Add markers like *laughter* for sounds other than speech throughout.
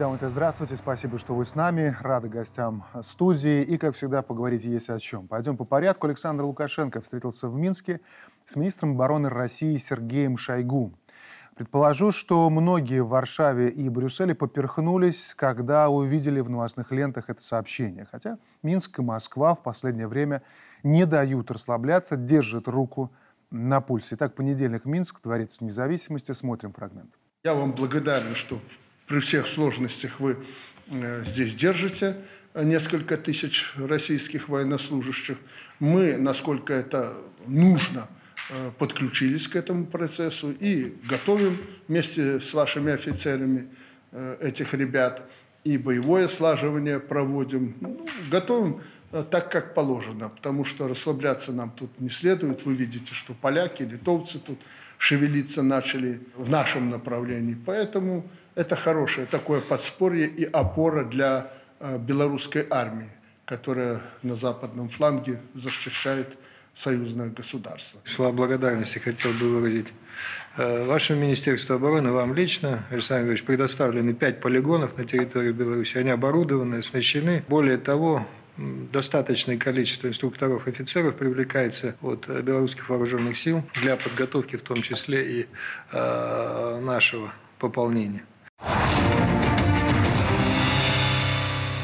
И здравствуйте. Спасибо, что вы с нами. Рады гостям студии. И, как всегда, поговорить есть о чем. Пойдем по порядку. Александр Лукашенко встретился в Минске с министром обороны России Сергеем Шойгу. Предположу, что многие в Варшаве и Брюсселе поперхнулись, когда увидели в новостных лентах это сообщение. Хотя Минск и Москва в последнее время не дают расслабляться, держат руку на пульсе. Итак, понедельник, Минск, Дворец независимости. Смотрим фрагмент. Я вам благодарен, что при всех сложностях вы э, здесь держите несколько тысяч российских военнослужащих. Мы, насколько это нужно, Э, подключились к этому процессу и готовим вместе с вашими офицерами э, этих ребят и боевое слаживание проводим. Ну, готовим так, как положено, потому что расслабляться нам тут не следует. Вы видите, что поляки, литовцы тут шевелиться начали в нашем направлении. Поэтому это хорошее такое подспорье и опора для белорусской армии, которая на западном фланге защищает союзное государство. Слова благодарности хотел бы выразить э, вашему Министерству обороны, вам лично, Александр Григорьевич, предоставлены пять полигонов на территории Беларуси. Они оборудованы, оснащены. Более того, достаточное количество инструкторов, офицеров привлекается от белорусских вооруженных сил для подготовки, в том числе и э, нашего пополнения.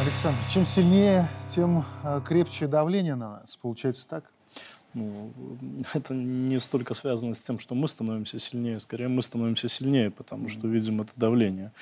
Александр, чем сильнее, тем э, крепче давление на нас. Получается так? ну, *laughs* это не столько связано с тем, что мы становимся сильнее, скорее мы становимся сильнее, потому что видим это давление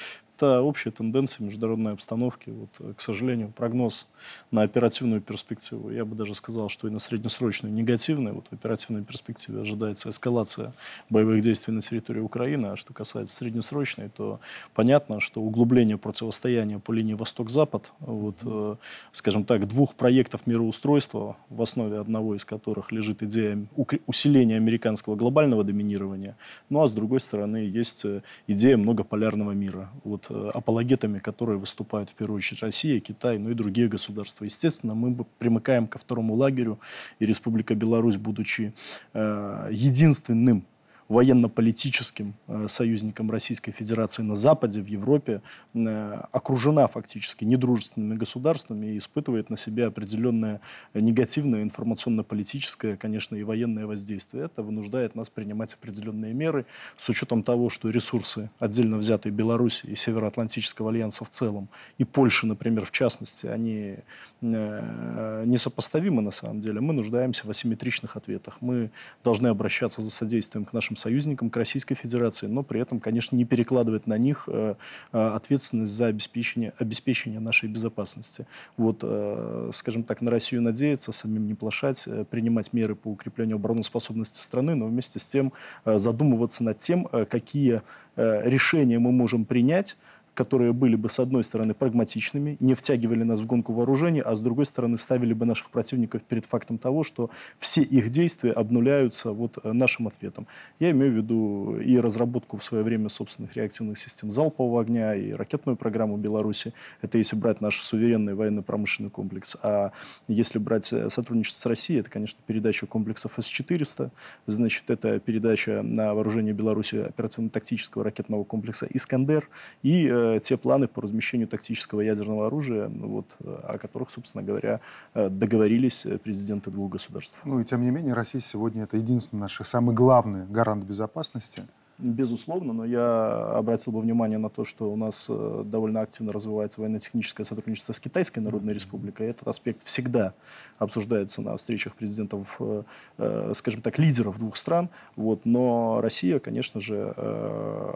это общая тенденция международной обстановки. Вот, э, к сожалению, прогноз на оперативную перспективу, я бы даже сказал, что и на среднесрочную негативный. Вот в оперативной перспективе ожидается эскалация боевых действий на территории Украины. А что касается среднесрочной, то понятно, что углубление противостояния по линии Восток-Запад, вот, э, скажем так, двух проектов мироустройства, в основе одного из которых лежит идея усиления американского глобального доминирования, ну а с другой стороны есть э, идея многополярного мира. Вот апологетами, которые выступают в первую очередь Россия, Китай, ну и другие государства. Естественно, мы примыкаем ко второму лагерю, и Республика Беларусь, будучи э, единственным военно-политическим э, союзником Российской Федерации на Западе, в Европе, э, окружена фактически недружественными государствами и испытывает на себе определенное негативное информационно-политическое, конечно, и военное воздействие. Это вынуждает нас принимать определенные меры с учетом того, что ресурсы отдельно взятые Беларуси и Североатлантического альянса в целом, и Польши, например, в частности, они э, несопоставимы на самом деле. Мы нуждаемся в асимметричных ответах. Мы должны обращаться за содействием к нашим союзникам, к Российской Федерации, но при этом, конечно, не перекладывать на них э, э, ответственность за обеспечение, обеспечение нашей безопасности. Вот, э, скажем так, на Россию надеяться, самим не плашать, принимать меры по укреплению обороноспособности страны, но вместе с тем задумываться над тем, какие решения мы можем принять, которые были бы, с одной стороны, прагматичными, не втягивали нас в гонку вооружений, а с другой стороны, ставили бы наших противников перед фактом того, что все их действия обнуляются вот э, нашим ответом. Я имею в виду и разработку в свое время собственных реактивных систем залпового огня, и ракетную программу Беларуси. Это если брать наш суверенный военно-промышленный комплекс. А если брать э, сотрудничество с Россией, это, конечно, передача комплексов С-400, значит, это передача на вооружение Беларуси операционно-тактического ракетного комплекса «Искандер» и э, те планы по размещению тактического ядерного оружия, ну вот, о которых, собственно говоря, э, договорились президенты двух государств. Ну и тем не менее, Россия сегодня это единственный наш самый главный гарант безопасности – Безусловно, но я обратил бы внимание на то, что у нас э, довольно активно развивается военно-техническое сотрудничество с Китайской Народной Республикой. Этот аспект всегда обсуждается на встречах президентов, э, э, скажем так, лидеров двух стран. Вот. Но Россия, конечно же,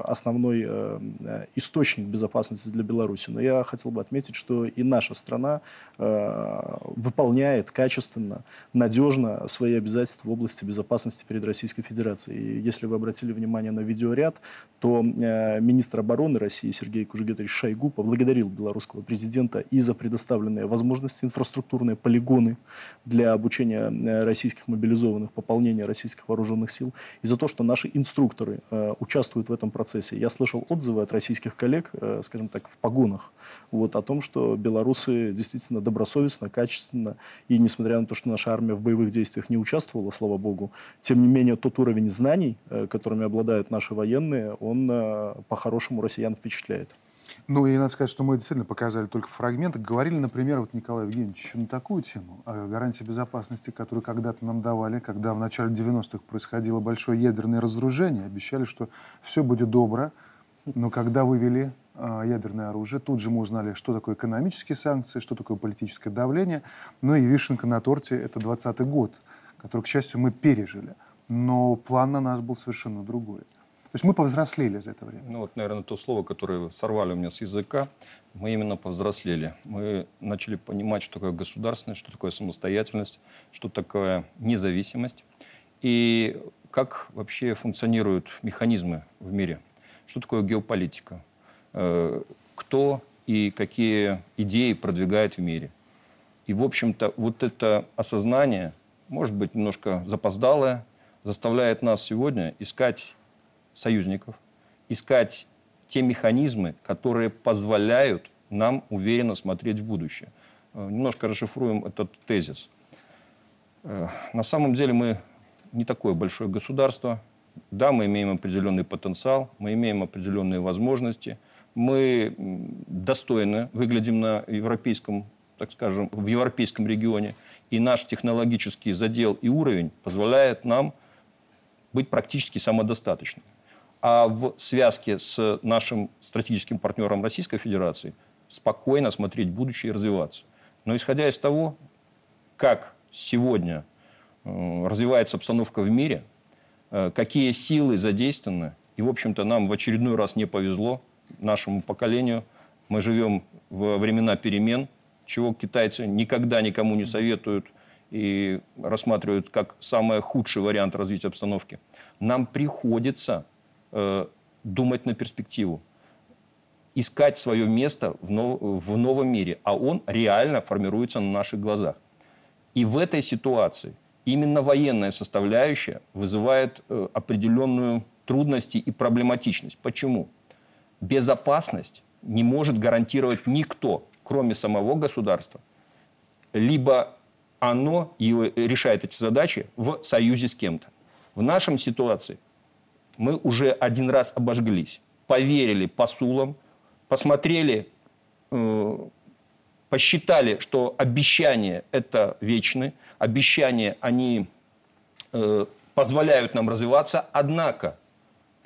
основной источник безопасности для Беларуси. Но я хотел бы отметить, что и наша страна выполняет качественно, надежно свои обязательства в области безопасности перед Российской Федерацией. И если вы обратили внимание на видеоряд, то э, министр обороны России Сергей Кужугетович Шойгу поблагодарил белорусского президента и за предоставленные возможности инфраструктурные полигоны для обучения э, российских мобилизованных, пополнения российских вооруженных сил, и за то, что наши инструкторы э, участвуют в этом процессе. Я слышал отзывы от российских коллег, скажем так, в погонах, вот, о том, что белорусы действительно добросовестно, качественно, и несмотря на то, что наша армия в боевых действиях не участвовала, слава богу, тем не менее тот уровень знаний, которыми обладают наши военные, он э, по-хорошему россиян впечатляет. Ну, и надо сказать, что мы действительно показали только фрагменты. Говорили, например, вот Николай Евгеньевич на такую тему, о гарантии безопасности, которую когда-то нам давали, когда в начале 90-х происходило большое ядерное разоружение, обещали, что все будет добро, но когда вывели э, ядерное оружие, тут же мы узнали, что такое экономические санкции, что такое политическое давление. Ну и вишенка на торте — это 20 год, который, к счастью, мы пережили. Но план на нас был совершенно другой. То есть мы повзрослели за это время. Ну вот, наверное, то слово, которое сорвали у меня с языка, мы именно повзрослели. Мы начали понимать, что такое государственность, что такое самостоятельность, что такое независимость и как вообще функционируют механизмы в мире. Что такое геополитика? Э, кто и какие идеи продвигает в мире? И, в общем-то, вот это осознание, может быть, немножко запоздалое, заставляет нас сегодня искать союзников, искать те механизмы, которые позволяют нам уверенно смотреть в будущее. Э, немножко расшифруем этот тезис. Э, на самом деле мы не такое большое государство. Да, мы имеем определенный потенциал, мы имеем определенные возможности, мы достойно выглядим на европейском, так скажем, в европейском регионе, и наш технологический задел и уровень позволяет нам быть практически самодостаточными а в связке с нашим стратегическим партнером Российской Федерации спокойно смотреть будущее и развиваться. Но исходя из того, как сегодня э, развивается обстановка в мире, э, какие силы задействованы, и, в общем-то, нам в очередной раз не повезло, нашему поколению. Мы живем во времена перемен, чего китайцы никогда никому не советуют и рассматривают как самый худший вариант развития обстановки. Нам приходится Э, думать на перспективу, искать свое место в, нов, в новом мире, а он реально формируется на наших глазах. И в этой ситуации именно военная составляющая вызывает э, определенную трудности и проблематичность. Почему? Безопасность не может гарантировать никто, кроме самого государства, либо оно решает эти задачи в союзе с кем-то. В нашем ситуации мы уже один раз обожглись, поверили посулам, посмотрели, э, посчитали, что обещания это вечны, обещания они э, позволяют нам развиваться, однако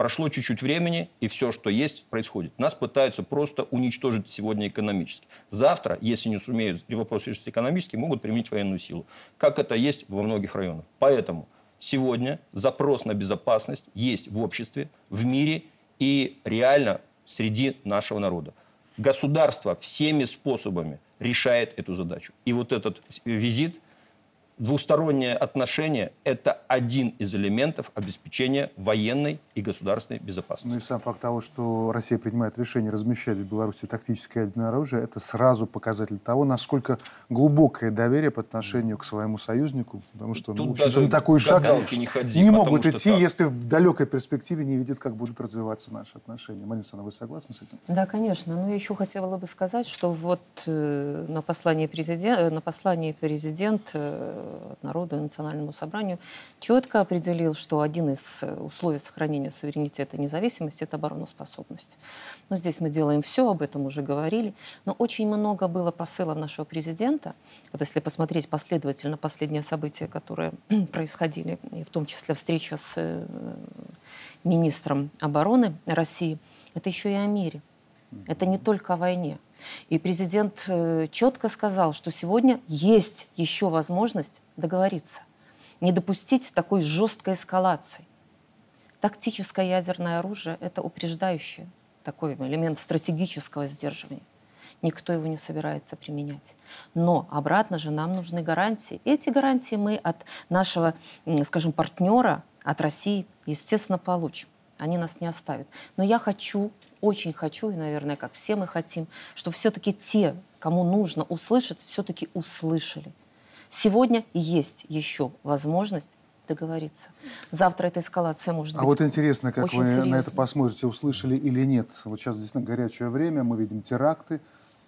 прошло чуть-чуть времени, и все, что есть, происходит. Нас пытаются просто уничтожить сегодня экономически. Завтра, если не сумеют вопрос решить экономически, могут применить военную силу. Как это есть во многих районах. Поэтому сегодня запрос на безопасность есть в обществе, в мире и реально среди нашего народа. Государство всеми способами решает эту задачу. И вот этот визит – двусторонние отношения – это один из элементов обеспечения военной и государственной безопасности. Ну и сам факт того, что Россия принимает решение размещать в Беларуси тактическое ядерное оружие, это сразу показатель того, насколько глубокое доверие по отношению к своему союзнику, потому что ну, даже на такой шаг не, ходи, не могут идти, так. если в далекой перспективе не видят, как будут развиваться наши отношения. Мариса, вы согласны с этим? Да, конечно. Но я еще хотела бы сказать, что вот э, на послании президента, на послании президент э, народу и национальному собранию четко определил, что один из э, условий сохранения суверенитета и независимости – это обороноспособность. Но здесь мы делаем все, об этом уже говорили. Но очень много было посылов нашего президента. Вот если посмотреть последовательно последние события, которые *clears throat* происходили, и в том числе встреча с э, министром обороны России, это еще и о мире. Это не только о войне. И президент э, четко сказал, что сегодня есть еще возможность договориться, не допустить такой жесткой эскалации. Тактическое ядерное оружие – это упреждающее такой элемент стратегического сдерживания. Никто его не собирается применять. Но обратно же нам нужны гарантии. Эти гарантии мы от нашего, скажем, партнера, от России, естественно, получим. Они нас не оставят. Но я хочу очень хочу, и, наверное, как все мы хотим, чтобы все-таки те, кому нужно услышать, все-таки услышали. Сегодня есть еще возможность договориться. Завтра эта эскалация может а быть. А вот интересно, как вы серьезной. на это посмотрите, услышали или нет. Вот сейчас действительно горячее время, мы видим теракты,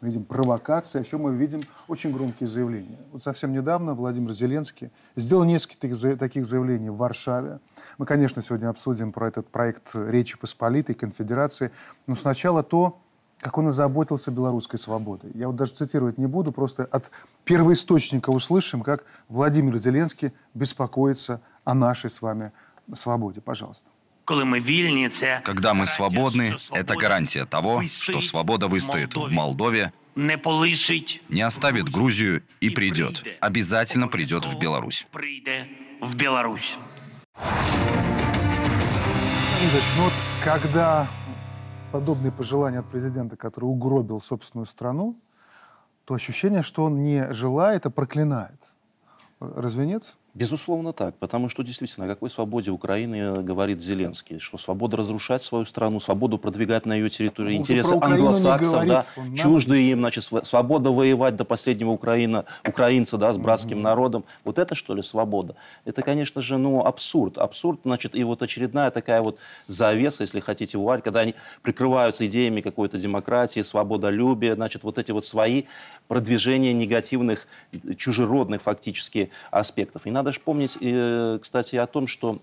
мы видим провокации, а еще мы видим очень громкие заявления. Вот совсем недавно Владимир Зеленский сделал несколько таких заявлений в Варшаве. Мы, конечно, сегодня обсудим про этот проект Речи Посполитой, Конфедерации. Но сначала то, как он озаботился белорусской свободой. Я вот даже цитировать не буду, просто от первоисточника услышим, как Владимир Зеленский беспокоится о нашей с вами свободе. Пожалуйста. Когда мы свободны, это гарантия того, что свобода выстоит в Молдове, не оставит Грузию и придет. Обязательно придет в Беларусь. В Беларусь. ну вот когда подобные пожелания от президента, который угробил собственную страну, то ощущение, что он не желает, а проклинает. Разве нет? Безусловно так, потому что действительно, о какой свободе Украины говорит Зеленский, что свобода разрушать свою страну, свободу продвигать на ее территории, интересы англосаксов, да, чуждые им, значит, свобода воевать до последнего Украина, украинца, да, с братским mm-hmm. народом, вот это что ли свобода? Это, конечно же, ну, абсурд, абсурд, значит, и вот очередная такая вот завеса, если хотите, вуаль, когда они прикрываются идеями какой-то демократии, свободолюбия, значит, вот эти вот свои продвижения негативных, чужеродных фактически аспектов. И надо же помнить, э, кстати, о том, что,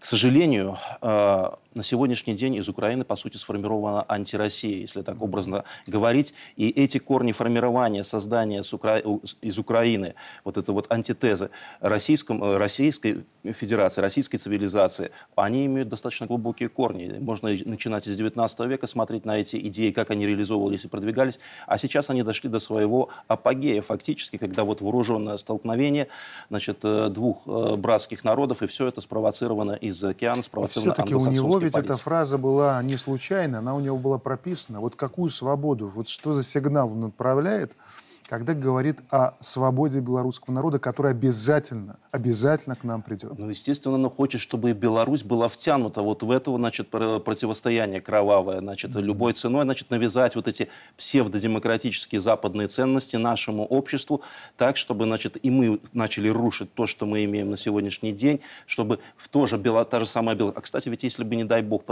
к сожалению, э, на сегодняшний день из Украины, по сути, сформирована антироссия, если так образно говорить. И эти корни формирования, создания с Укра... из Украины, вот это вот антитезы российском, э, Российской Федерации, российской цивилизации, они имеют достаточно глубокие корни. Можно начинать из 19 века, смотреть на эти идеи, как они реализовывались и продвигались. А сейчас они дошли до своего апогея, фактически, когда вот вооруженное столкновение значит, э, двух э, братских народов, и все это спровоцировано из океана, спровоцировано Все-таки у него ведь эта фраза была не случайна, она у него была прописана. Вот какую свободу, вот что за сигнал он отправляет – когда говорит о свободе белорусского народа, который обязательно, обязательно к нам придет. Ну, естественно, он хочет, чтобы Беларусь была втянута вот в это, значит, противостояние кровавое, значит, mm-hmm. любой ценой, значит, навязать вот эти псевдодемократические западные ценности нашему обществу, так, чтобы, значит, и мы начали рушить то, что мы имеем на сегодняшний день, чтобы в то же, Бела, та же самая Беларусь. А, кстати, ведь если бы, не дай бог,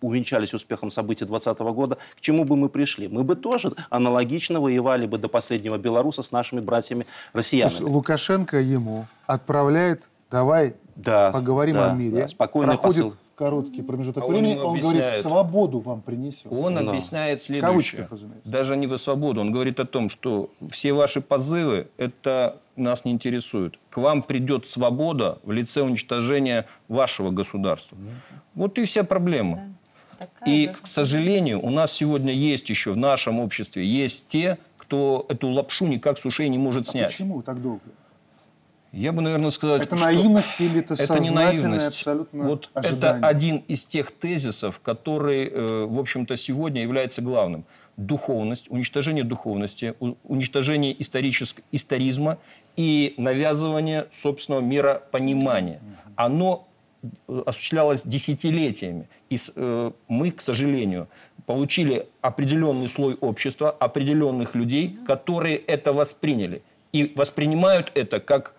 увенчались успехом событий 2020 года, к чему бы мы пришли? Мы бы тоже аналогично воевали бы до последнего среднего белоруса с нашими братьями-россиянами. Лукашенко ему отправляет, давай да, поговорим да, о мире. Да, спокойный Проходит посыл. короткий промежуток а времени, он, он говорит, свободу вам принесет. Он Но. объясняет следующее. Кавычках, разумеется. Даже не в свободу. Он говорит о том, что все ваши позывы, это нас не интересует. К вам придет свобода в лице уничтожения вашего государства. Вот и вся проблема. Да. И, к сожалению, у нас сегодня есть еще в нашем обществе есть те, кто эту лапшу никак с ушей не может а снять. почему так долго? Я бы, наверное, сказал, это что наивность или это, это не наивность. абсолютно Вот ожидание. это один из тех тезисов, который, э, в общем-то, сегодня является главным. Духовность, уничтожение духовности, уничтожение исторического историзма и навязывание собственного миропонимания. Оно э, осуществлялось десятилетиями. И э, мы, к сожалению, получили определенный слой общества, определенных людей, которые это восприняли. И воспринимают это как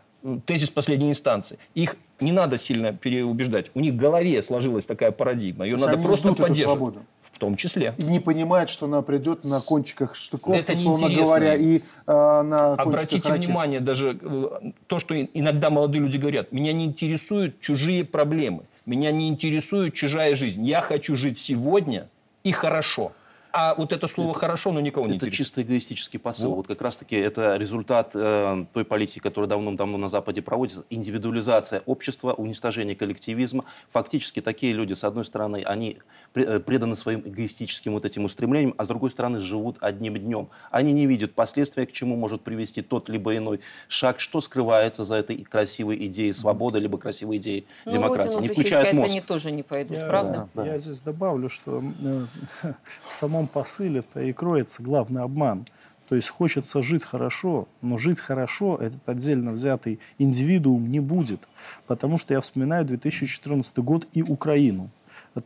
тезис последней инстанции. Их не надо сильно переубеждать. У них в голове сложилась такая парадигма. Ее надо просто поддерживать. В том числе. И не понимает, что она придет на кончиках штыков, это условно говоря, и э, на Обратите ракет. внимание, даже э, то, что иногда молодые люди говорят, меня не интересуют чужие проблемы, меня не интересует чужая жизнь. Я хочу жить сегодня и хорошо. А вот это слово это, «хорошо», но никого не Это интересует. чисто эгоистический посыл. Вот, вот как раз-таки это результат э, той политики, которая давно-давно на Западе проводится. Индивидуализация общества, уничтожение коллективизма. Фактически такие люди, с одной стороны, они э, преданы своим эгоистическим вот этим устремлениям, а с другой стороны живут одним днем. Они не видят последствия, к чему может привести тот либо иной шаг, что скрывается за этой красивой идеей свободы, либо красивой идеей ну, демократии. Не включают мозг. они тоже не пойдут, я, правда? Да, да. Я здесь добавлю, что э, *laughs* в самом самом посыле-то и кроется главный обман. То есть хочется жить хорошо, но жить хорошо этот отдельно взятый индивидуум не будет. Потому что я вспоминаю 2014 год и Украину.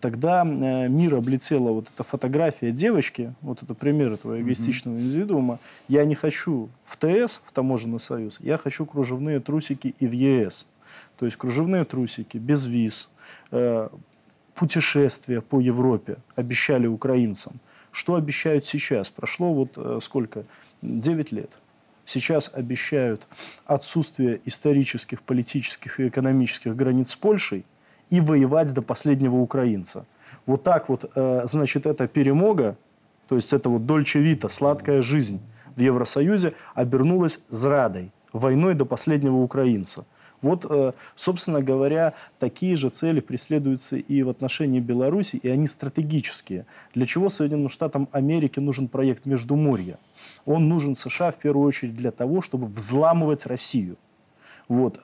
Тогда э, мир облетела вот эта фотография девочки, вот это пример этого эгоистичного mm-hmm. индивидуума. Я не хочу в ТС, в Таможенный союз, я хочу кружевные трусики и в ЕС. То есть кружевные трусики без виз, э, путешествия по Европе обещали украинцам – что обещают сейчас? Прошло вот э, сколько? 9 лет. Сейчас обещают отсутствие исторических, политических и экономических границ с Польшей и воевать до последнего украинца. Вот так вот, э, значит, эта перемога то есть это вот Дольче Вита, сладкая жизнь в Евросоюзе, обернулась зрадой, войной до последнего украинца. Вот, э, собственно говоря, такие же цели преследуются и в отношении Беларуси, и они стратегические. Для чего Соединенным Штатам Америки нужен проект Междуморья? Он нужен США в первую очередь для того, чтобы взламывать Россию. Вот.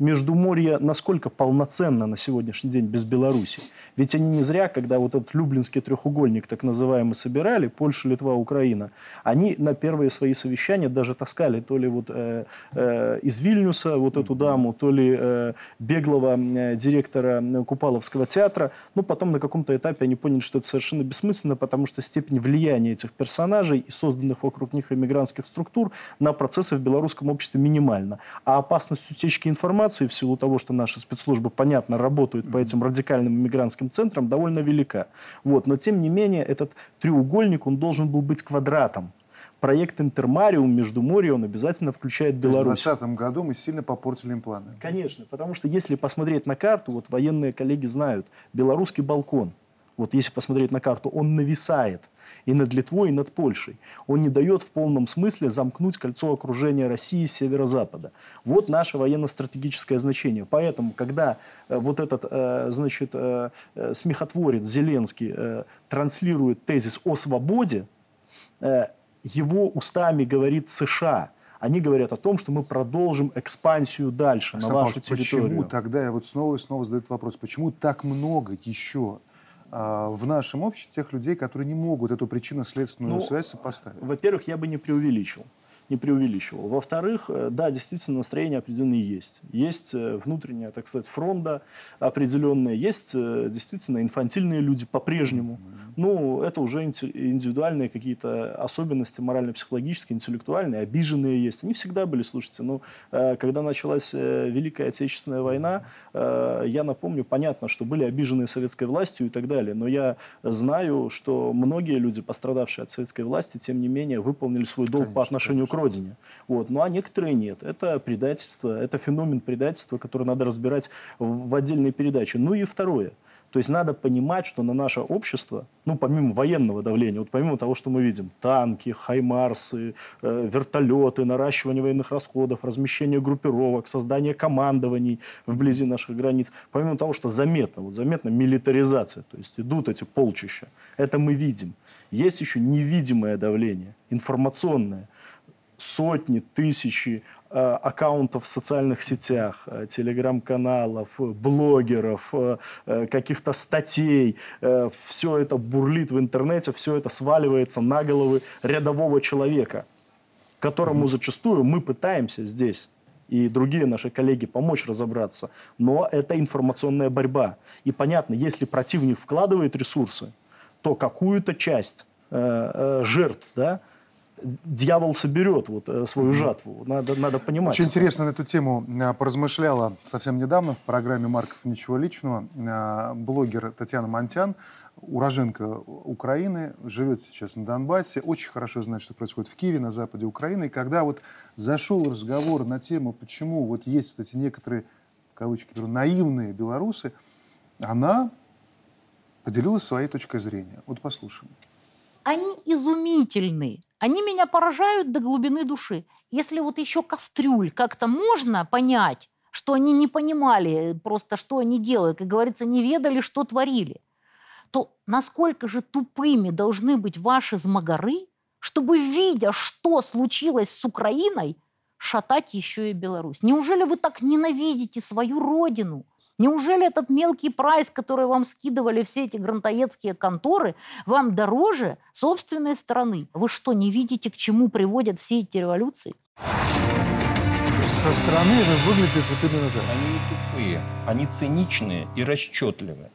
Междуморье насколько полноценно на сегодняшний день без Беларуси? Ведь они не зря, когда вот этот Люблинский треугольник так называемый собирали, Польша, Литва, Украина, они на первые свои совещания даже таскали то ли вот э, э, из Вильнюса вот эту даму, то ли э, беглого э, директора Купаловского театра. Ну, потом на каком-то этапе они поняли, что это совершенно бессмысленно, потому что степень влияния этих персонажей и созданных вокруг них иммигрантских структур на процессы в белорусском обществе минимальна. А опасность утечки информации информации в силу того, что наши спецслужбы, понятно, работают по этим радикальным иммигрантским центрам, довольно велика. Вот. Но, тем не менее, этот треугольник, он должен был быть квадратом. Проект «Интермариум» между море, он обязательно включает Беларусь. В 2020 году мы сильно попортили им планы. Конечно, потому что если посмотреть на карту, вот военные коллеги знают, белорусский балкон, вот если посмотреть на карту, он нависает – и над Литвой, и над Польшей. Он не дает в полном смысле замкнуть кольцо окружения России с северо-запада. Вот наше военно-стратегическое значение. Поэтому, когда э, вот этот, э, значит, э, смехотворец Зеленский транслирует тезис о свободе, его устами говорит США – они говорят о том, что мы продолжим экспансию дальше Александр на вашу территорию. Почему тогда, я вот снова и снова задаю вопрос, почему так много еще в нашем обществе тех людей, которые не могут эту причинно-следственную ну, связь сопоставить? Во-первых, я бы не преувеличил не преувеличивал. Во-вторых, э, да, действительно, настроение определенное есть. Есть э, внутренняя, так сказать, фронта определенная, есть э, действительно инфантильные люди по-прежнему. Ну, это уже индивидуальные какие-то особенности морально-психологические, интеллектуальные, обиженные есть. Они всегда были, слушайте, ну, когда началась Великая Отечественная война, я напомню, понятно, что были обиженные советской властью и так далее, но я знаю, что многие люди, пострадавшие от советской власти, тем не менее, выполнили свой долг конечно, по отношению конечно. к родине. Вот. Ну а некоторые нет. Это предательство, это феномен предательства, который надо разбирать в отдельной передаче. Ну и второе. То есть надо понимать, что на наше общество, ну, помимо военного давления, вот помимо того, что мы видим, танки, хаймарсы, э, вертолеты, наращивание военных расходов, размещение группировок, создание командований вблизи наших границ, помимо того, что заметно, вот заметно милитаризация, то есть идут эти полчища, это мы видим. Есть еще невидимое давление, информационное – сотни, тысячи э, аккаунтов в социальных сетях, э, телеграм-каналов, блогеров, э, каких-то статей. Все это бурлит в интернете, все это сваливается на головы рядового человека, которому зачастую мы пытаемся здесь и другие наши коллеги помочь разобраться. Но это информационная борьба. И понятно, если противник вкладывает ресурсы, то какую-то часть жертв, да, дьявол соберет вот э, свою жатву. Надо, надо понимать. Очень интересно на эту тему э, поразмышляла совсем недавно в программе «Марков. Ничего личного» э, блогер Татьяна Монтян, уроженка Украины, живет сейчас на Донбассе, очень хорошо знает, что происходит в Киеве, на западе Украины. И когда вот зашел разговор на тему, почему вот есть вот эти некоторые, в кавычки беру, наивные белорусы, она поделилась своей точкой зрения. Вот послушаем они изумительны. Они меня поражают до глубины души. Если вот еще кастрюль как-то можно понять, что они не понимали просто, что они делают, как говорится, не ведали, что творили, то насколько же тупыми должны быть ваши змогары, чтобы, видя, что случилось с Украиной, шатать еще и Беларусь? Неужели вы так ненавидите свою родину? Неужели этот мелкий прайс, который вам скидывали все эти грантоедские конторы, вам дороже собственной страны? Вы что, не видите, к чему приводят все эти революции? Со стороны вы выглядите вот именно так. Они не тупые, они циничные и расчетливые.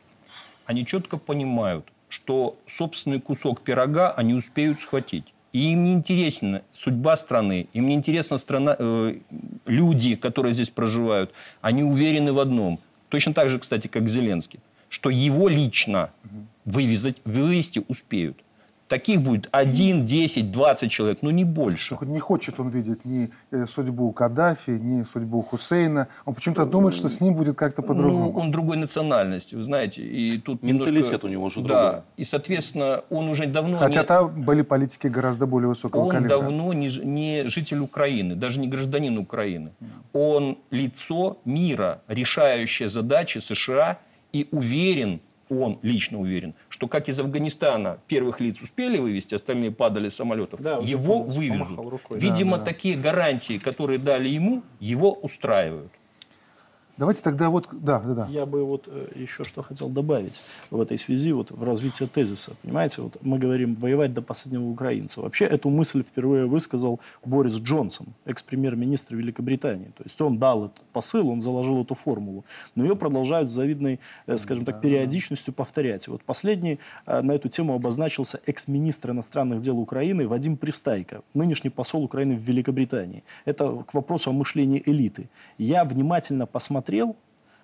Они четко понимают, что собственный кусок пирога они успеют схватить. И им не интересна судьба страны, им не интересна страна, э, люди, которые здесь проживают. Они уверены в одном – Точно так же, кстати, как Зеленский. Что его лично вывезать, вывести успеют. Таких будет один, десять, двадцать человек, но не больше. Только не хочет он видеть ни э, судьбу Каддафи, ни судьбу Хусейна. Он почему-то думает, что с ним будет как-то ну, по-другому. Ну, он другой национальности, вы знаете. И тут Менталитет немножко... у него уже да, другой. И, соответственно, он уже давно... Хотя не... там были политики гораздо более высокого он калибра. Он давно не, не житель Украины, даже не гражданин Украины. Он лицо мира, решающее задачи США и уверен, он лично уверен, что как из Афганистана первых лиц успели вывести, остальные падали с самолетов, да, его вывезут. Рукой. Видимо, да, да. такие гарантии, которые дали ему, его устраивают. Давайте тогда вот, да, да, да. Я бы вот э, еще что хотел добавить в этой связи, вот в развитие тезиса. Понимаете, вот мы говорим воевать до последнего украинца. Вообще эту мысль впервые высказал Борис Джонсон, экс-премьер-министр Великобритании. То есть он дал этот посыл, он заложил эту формулу. Но ее продолжают с завидной, э, скажем так, периодичностью повторять. Вот последний э, на эту тему обозначился экс-министр иностранных дел Украины Вадим Пристайко, нынешний посол Украины в Великобритании. Это к вопросу о мышлении элиты. Я внимательно посмотрел посмотрел,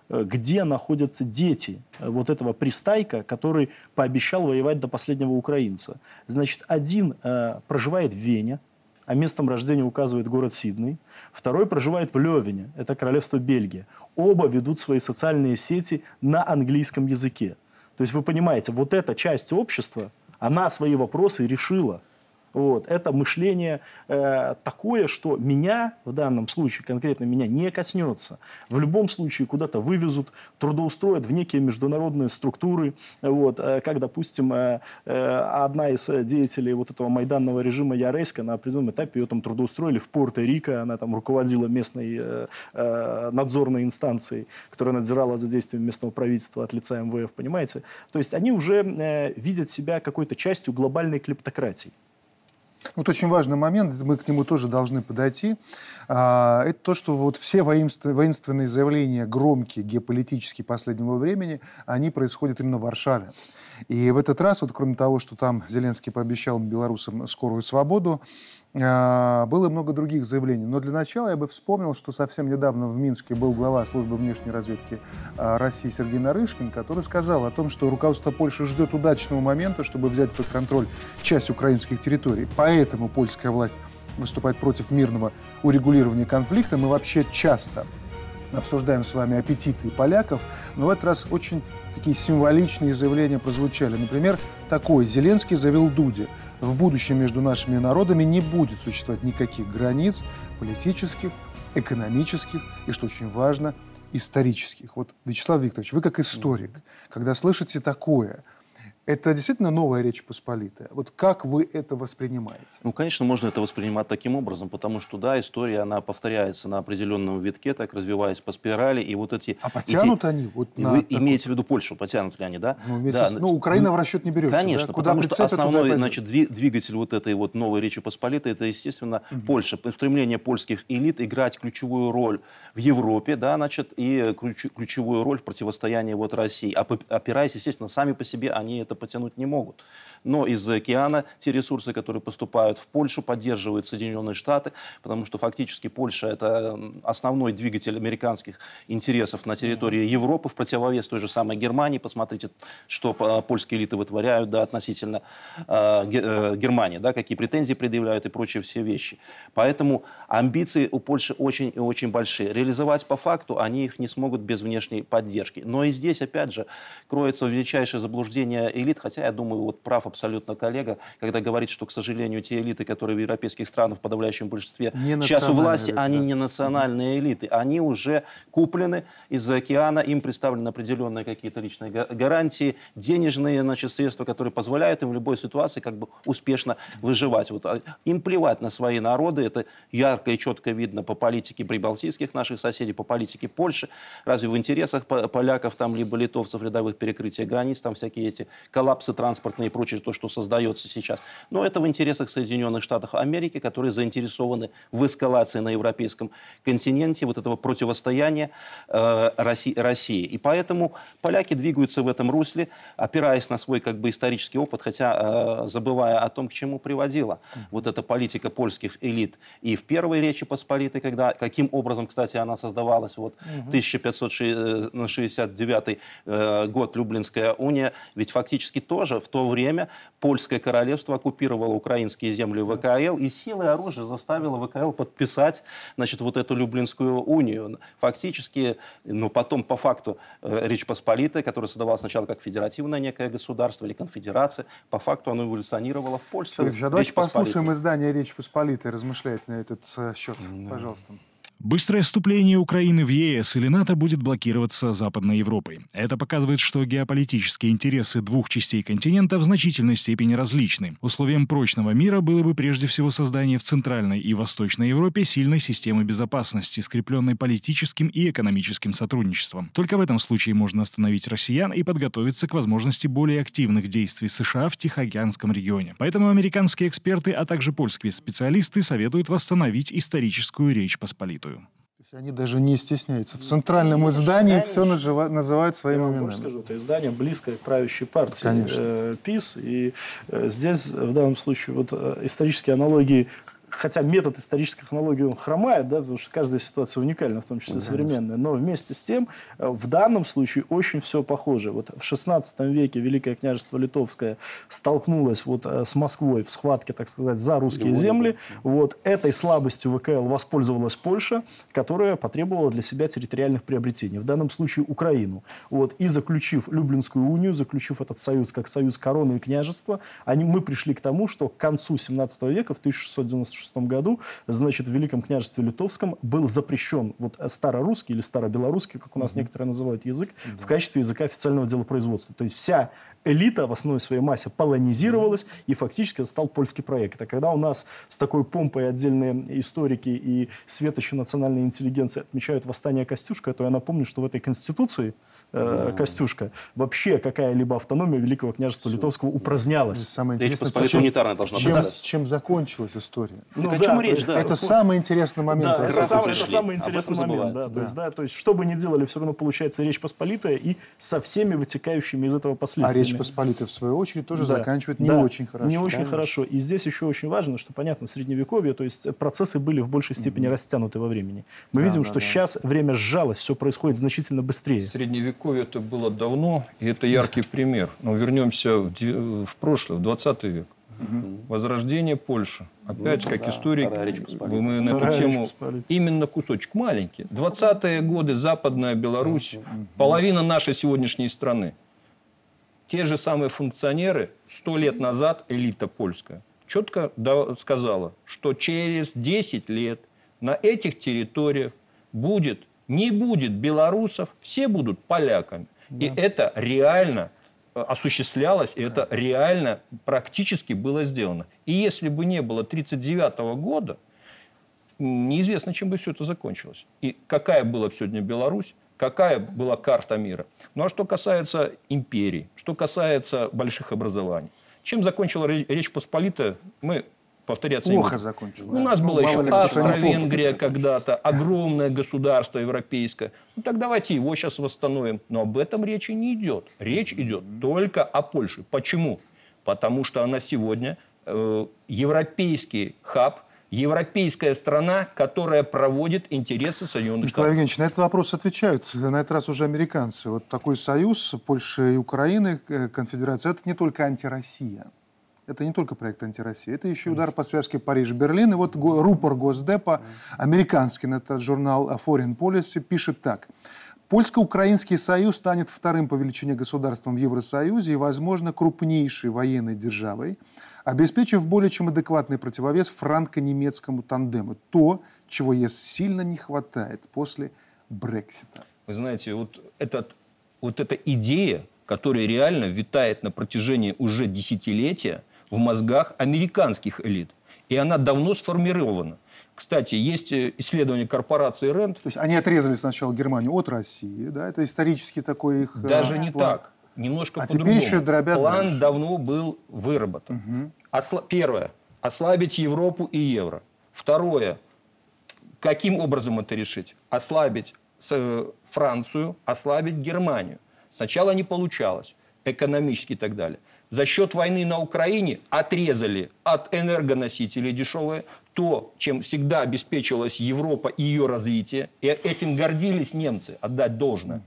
э, где находятся дети э, вот этого пристайка, который пообещал воевать до последнего украинца. Значит, один э, проживает в Вене, а местом рождения указывает город Сидней. Второй проживает в Левине, это королевство Бельгия. Оба ведут свои социальные сети на английском языке. То есть вы понимаете, вот эта часть общества, она свои вопросы решила – вот. Это мышление э, такое, что меня, в данном случае конкретно меня, не коснется. В любом случае куда-то вывезут, трудоустроят в некие международные структуры. Вот. Э, как, допустим, э, э, одна из деятелей вот этого майданного режима Яреська на определенном этапе ее там трудоустроили в Пуэрто-Рико, она там руководила местной э, э, надзорной инстанцией, которая надзирала за действием местного правительства от лица МВФ, понимаете? То есть они уже э, видят себя какой-то частью глобальной клептократии. Вот очень важный момент, мы к нему тоже должны подойти. А, это то, что вот все воинственные заявления, громкие, геополитические последнего времени, они происходят именно в Варшаве. И в этот раз, вот кроме того, что там Зеленский пообещал белорусам скорую свободу, было много других заявлений. Но для начала я бы вспомнил, что совсем недавно в Минске был глава службы внешней разведки а, России Сергей Нарышкин, который сказал о том, что руководство Польши ждет удачного момента, чтобы взять под контроль часть украинских территорий. Поэтому польская власть выступает против мирного урегулирования конфликта. Мы вообще часто обсуждаем с вами аппетиты поляков, но в этот раз очень такие символичные заявления прозвучали. Например, такой. Зеленский заявил Дуде – в будущем между нашими народами не будет существовать никаких границ политических, экономических и, что очень важно, исторических. Вот, Вячеслав Викторович, вы как историк, когда слышите такое – это действительно новая Речь Посполитая. Вот как вы это воспринимаете? Ну, конечно, можно это воспринимать таким образом, потому что, да, история, она повторяется на определенном витке, так развиваясь по спирали, и вот эти... А потянут эти... они? Вот на вы такой... имеете в виду Польшу, потянут ли они, да? Ну, вместе да. с... ну Украина ну, в расчет не берется, Конечно, да? Куда потому что основной, значит, двигатель вот этой вот новой Речи Посполитой, это, естественно, угу. Польша. Стремление польских элит играть ключевую роль в Европе, да, значит, и ключевую роль в противостоянии вот России. Опираясь, естественно, сами по себе они это потянуть не могут но из-за океана те ресурсы, которые поступают в Польшу, поддерживают Соединенные Штаты, потому что фактически Польша – это основной двигатель американских интересов на территории Европы в противовес той же самой Германии. Посмотрите, что польские элиты вытворяют да, относительно э, Германии, да, какие претензии предъявляют и прочие все вещи. Поэтому амбиции у Польши очень и очень большие. Реализовать по факту они их не смогут без внешней поддержки. Но и здесь, опять же, кроется величайшее заблуждение элит, хотя я думаю, вот прав абсолютно коллега, когда говорит, что, к сожалению, те элиты, которые в европейских странах в подавляющем большинстве сейчас у власти, да. они не национальные элиты. Они уже куплены из-за океана, им представлены определенные какие-то личные гарантии, денежные значит, средства, которые позволяют им в любой ситуации как бы успешно выживать. Вот. А им плевать на свои народы, это ярко и четко видно по политике прибалтийских наших соседей, по политике Польши. Разве в интересах поляков там либо литовцев рядовых перекрытия границ, там всякие эти коллапсы транспортные и прочее, то, что создается сейчас. Но это в интересах Соединенных Штатов Америки, которые заинтересованы в эскалации на европейском континенте вот этого противостояния э, России, России. И поэтому поляки двигаются в этом русле, опираясь на свой как бы исторический опыт, хотя э, забывая о том, к чему приводила вот эта политика польских элит. И в первой Речи Посполитой, когда, каким образом, кстати, она создавалась, вот угу. 1569 э, год, Люблинская уния, ведь фактически фактически тоже в то время польское королевство оккупировало украинские земли ВКЛ и силой оружия заставило ВКЛ подписать значит, вот эту Люблинскую унию. Фактически, ну потом по факту э, Речь Посполитая, которая создавалась сначала как федеративное некое государство или конфедерация, по факту оно эволюционировало в польскую Сергей, а давайте послушаем издание Речь Посполитой размышляет на этот э, счет. Пожалуйста. Быстрое вступление Украины в ЕС или НАТО будет блокироваться Западной Европой. Это показывает, что геополитические интересы двух частей континента в значительной степени различны. Условием прочного мира было бы прежде всего создание в Центральной и Восточной Европе сильной системы безопасности, скрепленной политическим и экономическим сотрудничеством. Только в этом случае можно остановить россиян и подготовиться к возможности более активных действий США в Тихоокеанском регионе. Поэтому американские эксперты, а также польские специалисты советуют восстановить историческую речь Посполитую есть они даже не стесняются. В центральном издании Конечно. все нажива, называют своими именами. Я скажу, это издание близкое к правящей партии Конечно. Э, ПИС. И э, здесь в данном случае вот э, исторические аналогии хотя метод исторической хронологии он хромает, да, потому что каждая ситуация уникальна, в том числе современная, но вместе с тем э, в данном случае очень все похоже. Вот в 16 веке Великое княжество Литовское столкнулось вот э, с Москвой в схватке, так сказать, за русские земли. Вот этой слабостью ВКЛ воспользовалась Польша, которая потребовала для себя территориальных приобретений. В данном случае Украину. Вот, и заключив Люблинскую унию, заключив этот союз как союз короны и княжества, они, мы пришли к тому, что к концу 17 века, в 1696 1996 году, значит, в Великом княжестве Литовском был запрещен вот старорусский или старобелорусский, как у нас mm-hmm. некоторые называют язык, mm-hmm. в качестве языка официального делопроизводства. То есть вся элита в основе своей массе полонизировалась, и фактически это стал польский проект. А когда у нас с такой помпой отдельные историки и светочи национальной интеллигенции отмечают восстание Костюшка, то я напомню, что в этой конституции э, Костюшка, вообще какая-либо автономия Великого княжества Все. Литовского упразднялась. Самое интересное, чем, унитарная должна чем, быть. Чем закончилась история. Ну, так да, о чем речь, да. Это самый интересный момент. Да, это, самый, это самый интересный момент. Да, да. То, есть, да, то есть, что бы ни делали, все равно получается Речь Посполитая и со всеми вытекающими из этого последствиями. А Речь Посполитая, в свою очередь, тоже да. заканчивает не да, очень хорошо. Не очень конечно. хорошо. И здесь еще очень важно, что, понятно, Средневековье, то есть процессы были в большей степени mm-hmm. растянуты во времени. Мы да, видим, да, что да. сейчас время сжалось, все происходит значительно быстрее. Средневековье это было давно, и это яркий пример. Но вернемся в, в прошлое, в 20 век. Угу. Возрождение Польши. Опять, ну, как да, историк, мы на эту тему именно кусочек маленький. 20-е годы, Западная Беларусь, половина нашей сегодняшней страны. Те же самые функционеры сто лет назад, элита польская, четко сказала, что через 10 лет на этих территориях будет, не будет белорусов, все будут поляками. Да. И это реально э, осуществлялось, и это реально практически было сделано. И если бы не было 1939 года, неизвестно, чем бы все это закончилось. И какая была бы сегодня Беларусь, какая была карта мира. Ну а что касается империи, что касается больших образований. Чем закончила Речь Посполитая, мы повторяться Плохо закончил. У нас ну, была еще Австро-Венгрия когда-то, огромное государство европейское. Ну так давайте его сейчас восстановим. Но об этом речи не идет. Речь идет только о Польше. Почему? Потому что она сегодня э, европейский хаб, европейская страна, которая проводит интересы Соединенных Николай Штатов. Евгеньевич, на этот вопрос отвечают на этот раз уже американцы. Вот такой союз Польши и Украины, э, конфедерация, это не только антироссия это не только проект антироссии, это еще удар по связке Париж-Берлин. И вот рупор Госдепа, американский на этот журнал Foreign Policy, пишет так. Польско-Украинский союз станет вторым по величине государством в Евросоюзе и, возможно, крупнейшей военной державой, обеспечив более чем адекватный противовес франко-немецкому тандему. То, чего ей сильно не хватает после Брексита. Вы знаете, вот, этот, вот эта идея, которая реально витает на протяжении уже десятилетия, в мозгах американских элит. И она давно сформирована. Кстати, есть э, исследование корпорации РЕНД. То есть они отрезали сначала Германию от России, да? Это исторически такой их э, Даже не план. так. Немножко а по-другому. теперь еще дробят План дальше. давно был выработан. Угу. Осла... Первое. Ослабить Европу и евро. Второе. Каким образом это решить? Ослабить э, Францию, ослабить Германию. Сначала не получалось. Экономически и так далее за счет войны на Украине отрезали от энергоносителей дешевые то, чем всегда обеспечивалась Европа и ее развитие. И этим гордились немцы, отдать должное.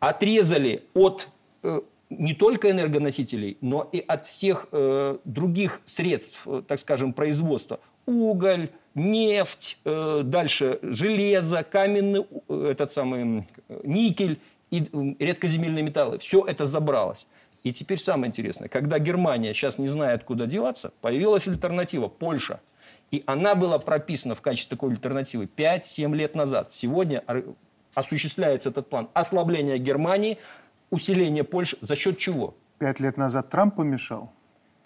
Отрезали от э, не только энергоносителей, но и от всех э, других средств, э, так скажем, производства. Уголь, нефть, э, дальше железо, каменный, э, этот самый никель и редкоземельные металлы. Все это забралось. И теперь самое интересное, когда Германия сейчас не знает, куда деваться, появилась альтернатива – Польша. И она была прописана в качестве такой альтернативы 5-7 лет назад. Сегодня осуществляется этот план ослабления Германии, усиления Польши. За счет чего? Пять лет назад Трамп помешал?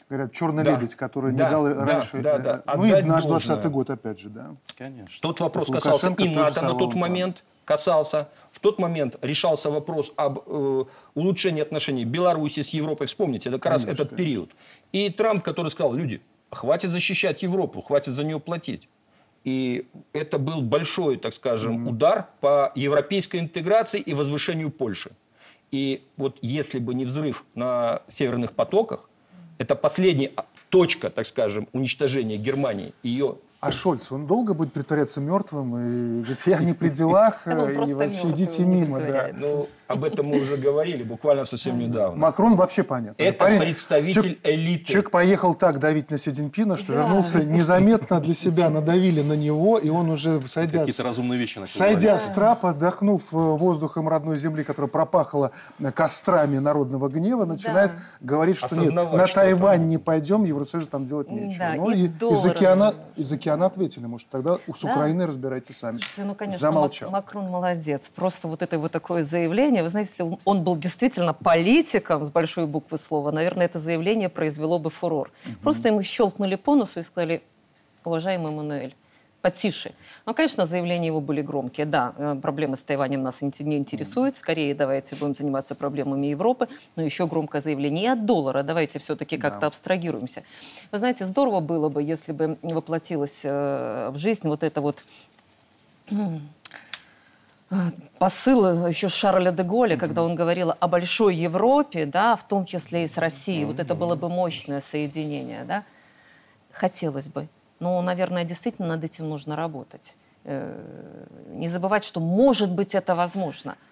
Говорят, черный да. лебедь, который да, не дал да, раньше. Да, да. Ну и наш 20-й год, опять же, да. Конечно. Тот вопрос касался и НАТО на тот момент, касался. В тот момент решался вопрос об э, улучшении отношений Беларуси с Европой. Вспомните, это как Конечно. раз этот период. И Трамп, который сказал, люди, хватит защищать Европу, хватит за нее платить. И это был большой, так скажем, mm-hmm. удар по европейской интеграции и возвышению Польши. И вот если бы не взрыв на северных потоках, это последняя точка, так скажем, уничтожения Германии, ее а Шольц, он долго будет притворяться мертвым? И говорит, я не при делах, *laughs* и вообще идите мимо. Да. Ну, об этом мы уже говорили буквально совсем недавно. Макрон вообще понятно. Это Парень, представитель человек, элиты. Человек поехал так давить на Си Цзиньпина, что да. *laughs* вернулся незаметно для себя, надавили на него, и он уже, сойдя, с, разумные вещи сойдя с трапа, отдохнув э, воздухом родной земли, которая пропахла кострами народного гнева, начинает да. говорить, что нет, на Тайвань не пойдем, Евросоюз там делать нечего. Да, ну, и, и из океана, из океана ответили. Может, тогда с да? Украиной разбирайтесь сами. Слушайте, ну, конечно, Замолчал. Макрон молодец. Просто вот это вот такое заявление. Вы знаете, если он был действительно политиком с большой буквы слова, наверное, это заявление произвело бы фурор. Угу. Просто ему щелкнули по носу и сказали, уважаемый Мануэль, потише. Ну, конечно, заявления его были громкие. Да, э, проблемы с Тайванем нас не интересуют. Скорее, давайте будем заниматься проблемами Европы. Но еще громкое заявление и от доллара. Давайте все-таки как-то да. абстрагируемся. Вы знаете, здорово было бы, если бы воплотилась э, в жизнь вот это вот посыл еще Шарля де Голля, mm-hmm. когда он говорил о большой Европе, да, в том числе и с Россией. Mm-hmm. Вот это было бы мощное соединение, да. Хотелось бы. Но, наверное, действительно над этим нужно работать. Э, не забывать, что, может быть, это возможно –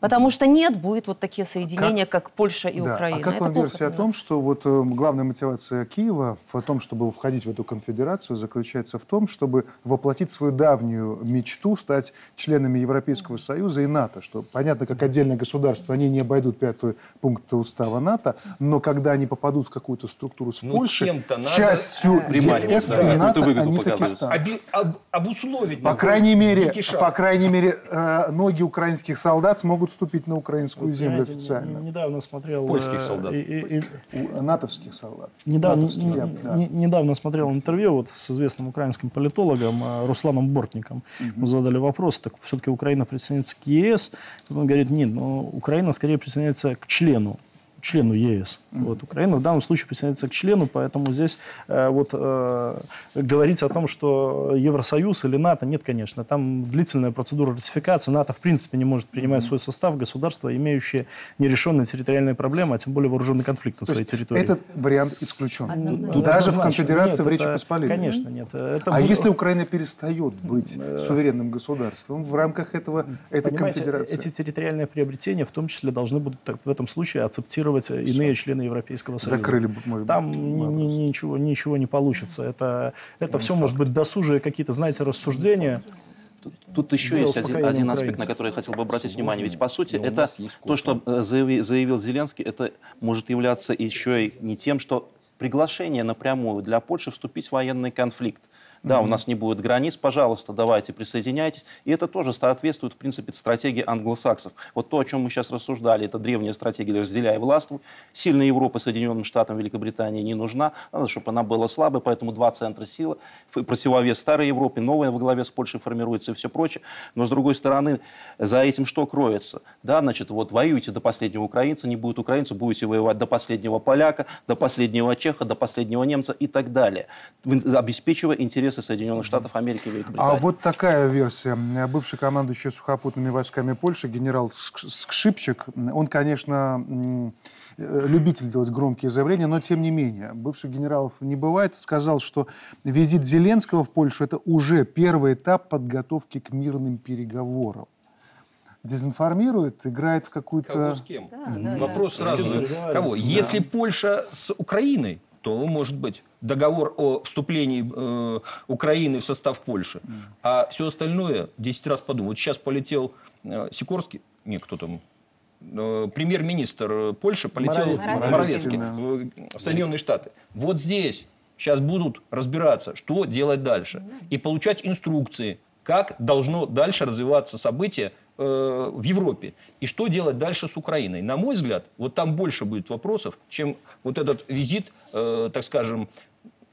Потому что нет, будет вот такие соединения, как, как Польша и да. Украина. А как Это вам версия о том, что вот э, главная мотивация Киева в том, чтобы входить в эту конфедерацию, заключается в том, чтобы воплотить свою давнюю мечту стать членами Европейского Союза и НАТО, что понятно, как отдельное государство, они не обойдут пятый пункт устава НАТО, но когда они попадут в какую-то структуру с ну, Польшей, частью ЕС да. и НАТО они таки станут. Оби, об, обусловить. По крайней мере, по крайней мере, э, ноги украинских солдат смогут могут ступить на украинскую землю Знаете, официально. Недавно смотрел... Польских э, солдат. И, и, и, натовских солдат. Недавно, Натовских, я, да. недавно смотрел интервью вот с известным украинским политологом э, Русланом Бортником. Угу. Мы задали вопрос, так все-таки Украина присоединится к ЕС? Он говорит, нет, но Украина скорее присоединяется к члену члену ЕС. Mm-hmm. Вот, Украина в данном случае присоединяется к члену, поэтому здесь э, вот э, говорить о том, что Евросоюз или НАТО, нет, конечно. Там длительная процедура ратификации. НАТО, в принципе, не может принимать mm-hmm. свой состав государства, имеющие нерешенные территориальные проблемы, а тем более вооруженный конфликт на То своей территории. Этот вариант исключен. Однозначно. Даже в конфедерации нет, в Речи это, Посполитой. Конечно, нет. Это а будет... если Украина перестает быть э, суверенным государством в рамках этого, этой Понимаете, конфедерации? эти территориальные приобретения в том числе должны будут в этом случае акцептировать финансировать иные члены Европейского Союза. Закрыли может Там ни, ни, ничего, ничего не получится. Это, это все может быть досужие какие-то, знаете, рассуждения. Тут, тут еще есть один, один аспект, на который я хотел бы обратить внимание. Ведь, по сути, это то, что э, заявил, заявил Зеленский, это может являться еще и не тем, что приглашение напрямую для Польши вступить в военный конфликт. Да, у нас не будет границ, пожалуйста, давайте присоединяйтесь. И это тоже соответствует, в принципе, стратегии англосаксов. Вот то, о чем мы сейчас рассуждали, это древняя стратегия «разделяй и властвуй». Сильная Европа Соединенным Штатам Великобритании не нужна. Надо, чтобы она была слабой, поэтому два центра силы. Противовес старой Европе, новая во главе с Польшей формируется и все прочее. Но, с другой стороны, за этим что кроется? Да, значит, вот воюете до последнего украинца, не будет украинца, будете воевать до последнего поляка, до последнего чеха, до последнего немца и так далее, обеспечивая интересы интересы Соединенных Штатов Америки и Великобритании. А вот такая версия. Бывший командующий сухопутными войсками Польши генерал Скшипчик, он, конечно, любитель делать громкие заявления, но тем не менее, бывших генералов не бывает, сказал, что визит Зеленского в Польшу – это уже первый этап подготовки к мирным переговорам. дезинформирует, играет в какую-то... Кого с кем? Да, да, Вопрос да. сразу. Кого? Да. Если Польша с Украиной, то, может быть, договор о вступлении э, Украины в состав Польши. Mm. А все остальное 10 раз подумал. Вот сейчас полетел э, Сикорский, не, кто там, э, премьер-министр Польши полетел Моровецкий, Моровецкий, Моровецкий да. в Соединенные Штаты. Вот здесь сейчас будут разбираться, что делать дальше. И получать инструкции, как должно дальше развиваться событие э, в Европе. И что делать дальше с Украиной. На мой взгляд, вот там больше будет вопросов, чем вот этот визит, э, так скажем,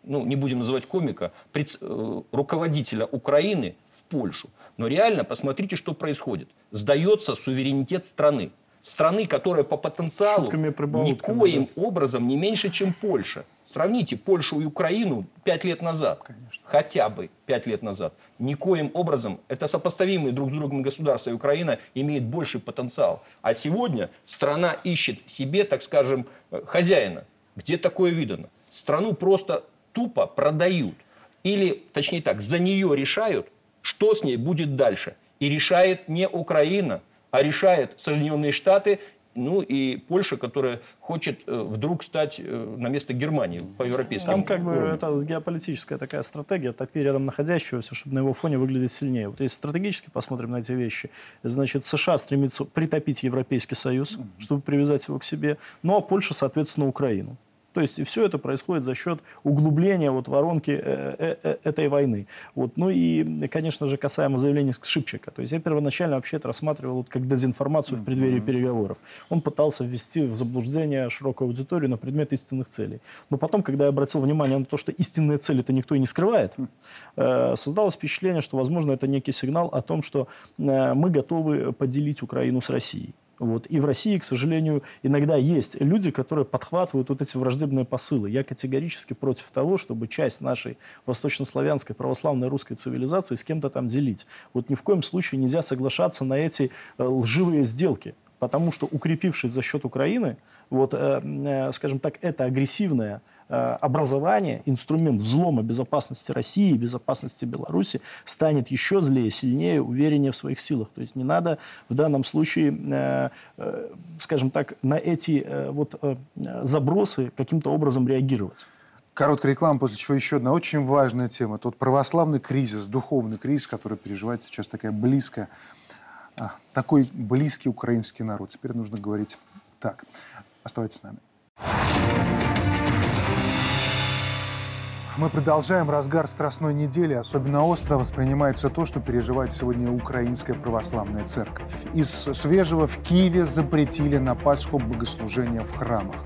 ну, не будем называть комика, пред, э, руководителя Украины в Польшу. Но реально посмотрите, что происходит. Сдается суверенитет страны. Страны, которая по потенциалу никоим да. образом не меньше, чем Польша. Сравните Польшу и Украину пять лет назад. Конечно. Хотя бы пять лет назад. Никоим образом это сопоставимые друг с другом государства. И Украина имеет больший потенциал. А сегодня страна ищет себе, так скажем, э, хозяина. Где такое видано? Страну просто тупо продают. Или, точнее так, за нее решают, что с ней будет дальше. И решает не Украина, а решает Соединенные Штаты ну и Польша, которая хочет э, вдруг стать э, на место Германии по европейскому Там как бы это геополитическая такая стратегия, топи рядом находящегося, чтобы на его фоне выглядеть сильнее. Вот если стратегически посмотрим на эти вещи, значит, США стремится притопить Европейский Союз, чтобы привязать его к себе, ну а Польша, соответственно, Украину. То есть все это происходит за счет углубления вот воронки э, э, э, этой войны. Вот. Ну и, конечно же, касаемо заявления Шипчика. То есть я первоначально вообще это рассматривал вот как дезинформацию в преддверии переговоров. Он пытался ввести в заблуждение широкую аудиторию на предмет истинных целей. Но потом, когда я обратил внимание на то, что истинные цели-то никто и не скрывает, создалось впечатление, что, возможно, это некий сигнал о том, что мы готовы поделить Украину с Россией. Вот. И в России, к сожалению, иногда есть люди, которые подхватывают вот эти враждебные посылы. Я категорически против того, чтобы часть нашей восточнославянской православной русской цивилизации с кем-то там делить. Вот ни в коем случае нельзя соглашаться на эти э, лживые сделки. Потому что, укрепившись за счет Украины, вот, э, э, скажем так, это агрессивное Э, образование, инструмент взлома безопасности России и безопасности Беларуси станет еще злее, сильнее, увереннее в своих силах. То есть не надо в данном случае, скажем так, на эти вот забросы каким-то образом реагировать. Короткая реклама, после чего еще одна очень важная тема. Тот православный кризис, духовный кризис, который переживает сейчас такая близкая, а, такой близкий украинский народ. Теперь нужно говорить так. Оставайтесь с нами. Мы продолжаем разгар Страстной недели. Особенно остро воспринимается то, что переживает сегодня Украинская Православная Церковь. Из свежего в Киеве запретили на Пасху богослужения в храмах.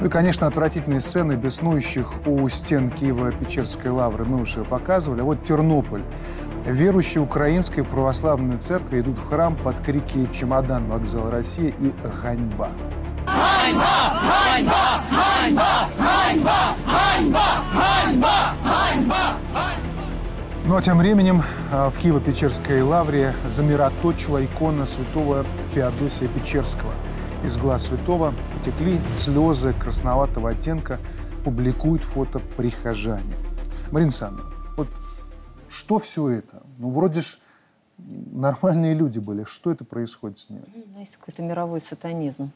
Ну и, конечно, отвратительные сцены беснующих у стен Киева-Печерской лавры мы уже показывали. Вот Тернополь. Верующие Украинской Православной Церкви идут в храм под крики «Чемодан, вокзал России» и «Ганьба». Ганьба! Ганьба! Ганьба! Ганьба! Ганьба! Ганьба! Ганьба! Ну а тем временем а, в Киево-Печерской лавре замироточила икона святого Феодосия Печерского. Из глаз святого потекли слезы красноватого оттенка, публикуют фото прихожане. Марина Александровна, вот что все это? Ну, вроде ж нормальные люди были. Что это происходит с ними? Есть какой-то мировой сатанизм.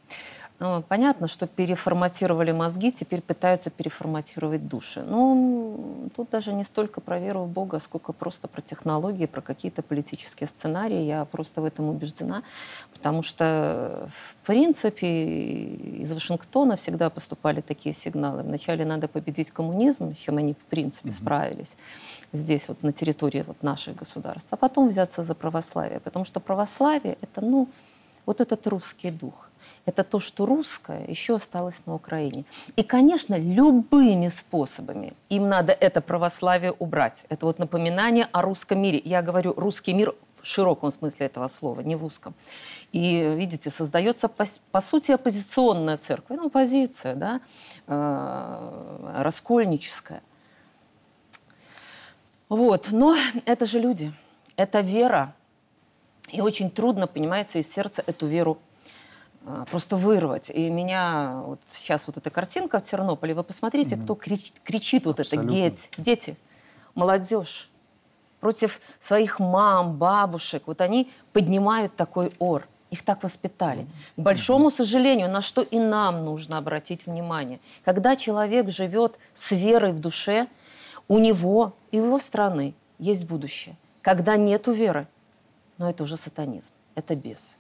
Ну, понятно, что переформатировали мозги, теперь пытаются переформатировать души. Но ну, тут даже не столько про веру в Бога, сколько просто про технологии, про какие-то политические сценарии. Я просто в этом убеждена, потому что, в принципе, из Вашингтона всегда поступали такие сигналы. Вначале надо победить коммунизм, с чем они, в принципе, справились здесь, вот на территории вот наших государств, а потом взяться за православие. Потому что православие — это, ну, вот этот русский дух это то, что русское еще осталось на Украине. И, конечно, любыми способами им надо это православие убрать. Это вот напоминание о русском мире. Я говорю русский мир в широком смысле этого слова, не в узком. И, видите, создается, по, по сути, оппозиционная церковь. Ну, оппозиция, да, э, раскольническая. Вот, но это же люди, это вера. И очень трудно, понимаете, из сердца эту веру а, просто вырвать. И меня вот сейчас вот эта картинка в Тернополе, вы посмотрите, mm-hmm. кто кричит, кричит вот это, дети, дети, молодежь. против своих мам, бабушек. Вот они поднимают такой ор. Их так воспитали. К большому сожалению, на что и нам нужно обратить внимание. Когда человек живет с верой в душе, у него и его страны есть будущее. Когда нету веры, но это уже сатанизм, это бес.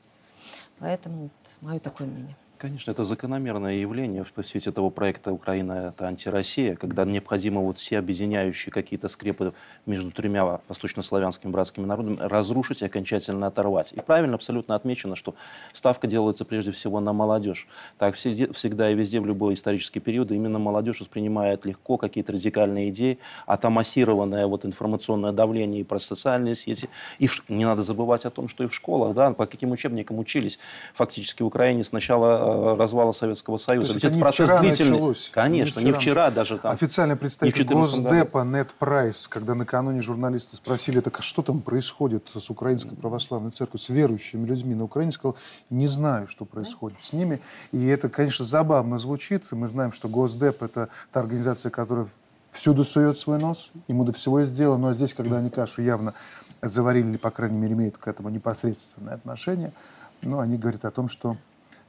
Поэтому вот, мое такое мнение. Конечно, это закономерное явление в свете этого проекта «Украина – это антироссия», когда необходимо вот все объединяющие какие-то скрепы между тремя восточнославянскими братскими народами разрушить и окончательно оторвать. И правильно абсолютно отмечено, что ставка делается прежде всего на молодежь. Так всегда и везде в любой исторический период именно молодежь воспринимает легко какие-то радикальные идеи, а там вот информационное давление и про социальные сети. И не надо забывать о том, что и в школах, да, по каким учебникам учились фактически в Украине сначала Э, развала Советского Союза. Ведь этот процесс длительный. Началось. Конечно, не вчера, не вчера даже там. Официальный представитель Госдепа Нет Прайс, когда накануне журналисты спросили, так а что там происходит с Украинской Православной Церковью, с верующими людьми на Украине, сказал, не знаю, что происходит с ними. И это, конечно, забавно звучит. Мы знаем, что Госдеп – это та организация, которая всюду сует свой нос, ему до всего и сделано. Но здесь, когда они кашу явно заварили, или, по крайней мере, имеют к этому непосредственное отношение, ну, они говорят о том, что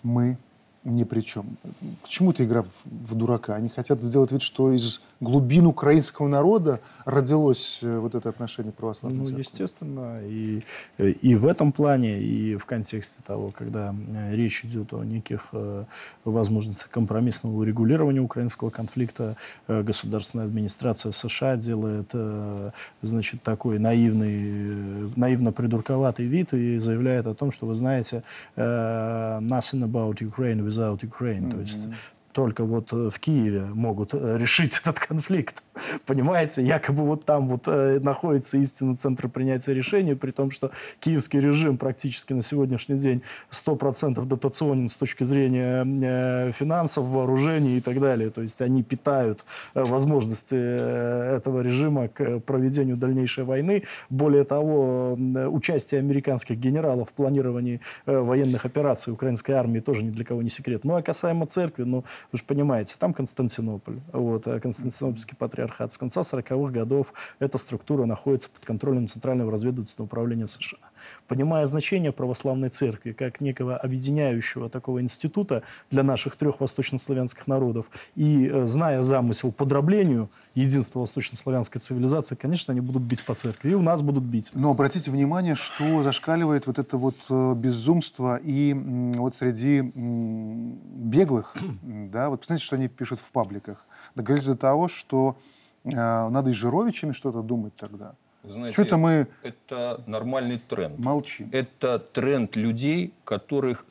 мы ни при чем. К чему эта игра в, в дурака? Они хотят сделать вид, что из глубин украинского народа родилось э, вот это отношение к православной ну, церкви. естественно. И, и в этом плане, и в контексте того, когда э, речь идет о неких э, возможностях компромиссного урегулирования украинского конфликта, государственная администрация США делает значит, такой наивный, наивно-придурковатый вид и заявляет о том, что, вы знаете, nothing about Ukraine without Ukraine. Mm-hmm. То есть только вот э, в Киеве могут э, решить *laughs* этот конфликт. Понимаете, якобы вот там вот э, находится истинный центр принятия решений, при том, что киевский режим практически на сегодняшний день 100% дотационен с точки зрения финансов, вооружений и так далее. То есть они питают возможности этого режима к проведению дальнейшей войны. Более того, участие американских генералов в планировании военных операций украинской армии тоже ни для кого не секрет. Ну а касаемо церкви, ну вы же понимаете, там Константинополь, вот, а Константинопольский патриархат. С конца 40-х годов эта структура находится под контролем Центрального разведывательного управления США. Понимая значение православной церкви как некого объединяющего такого института для наших трех восточнославянских народов и э, зная замысел по единства восточнославянской цивилизации, конечно, они будут бить по церкви. И у нас будут бить. Но обратите внимание, что зашкаливает вот это вот э, безумство и вот среди беглых, *clears throat* да, вот посмотрите, что они пишут в пабликах. Договорились до того, что э, надо и Жировичами что-то думать тогда. Знаете, Что-то мы... Это нормальный тренд. Молчим. Это тренд людей, которых,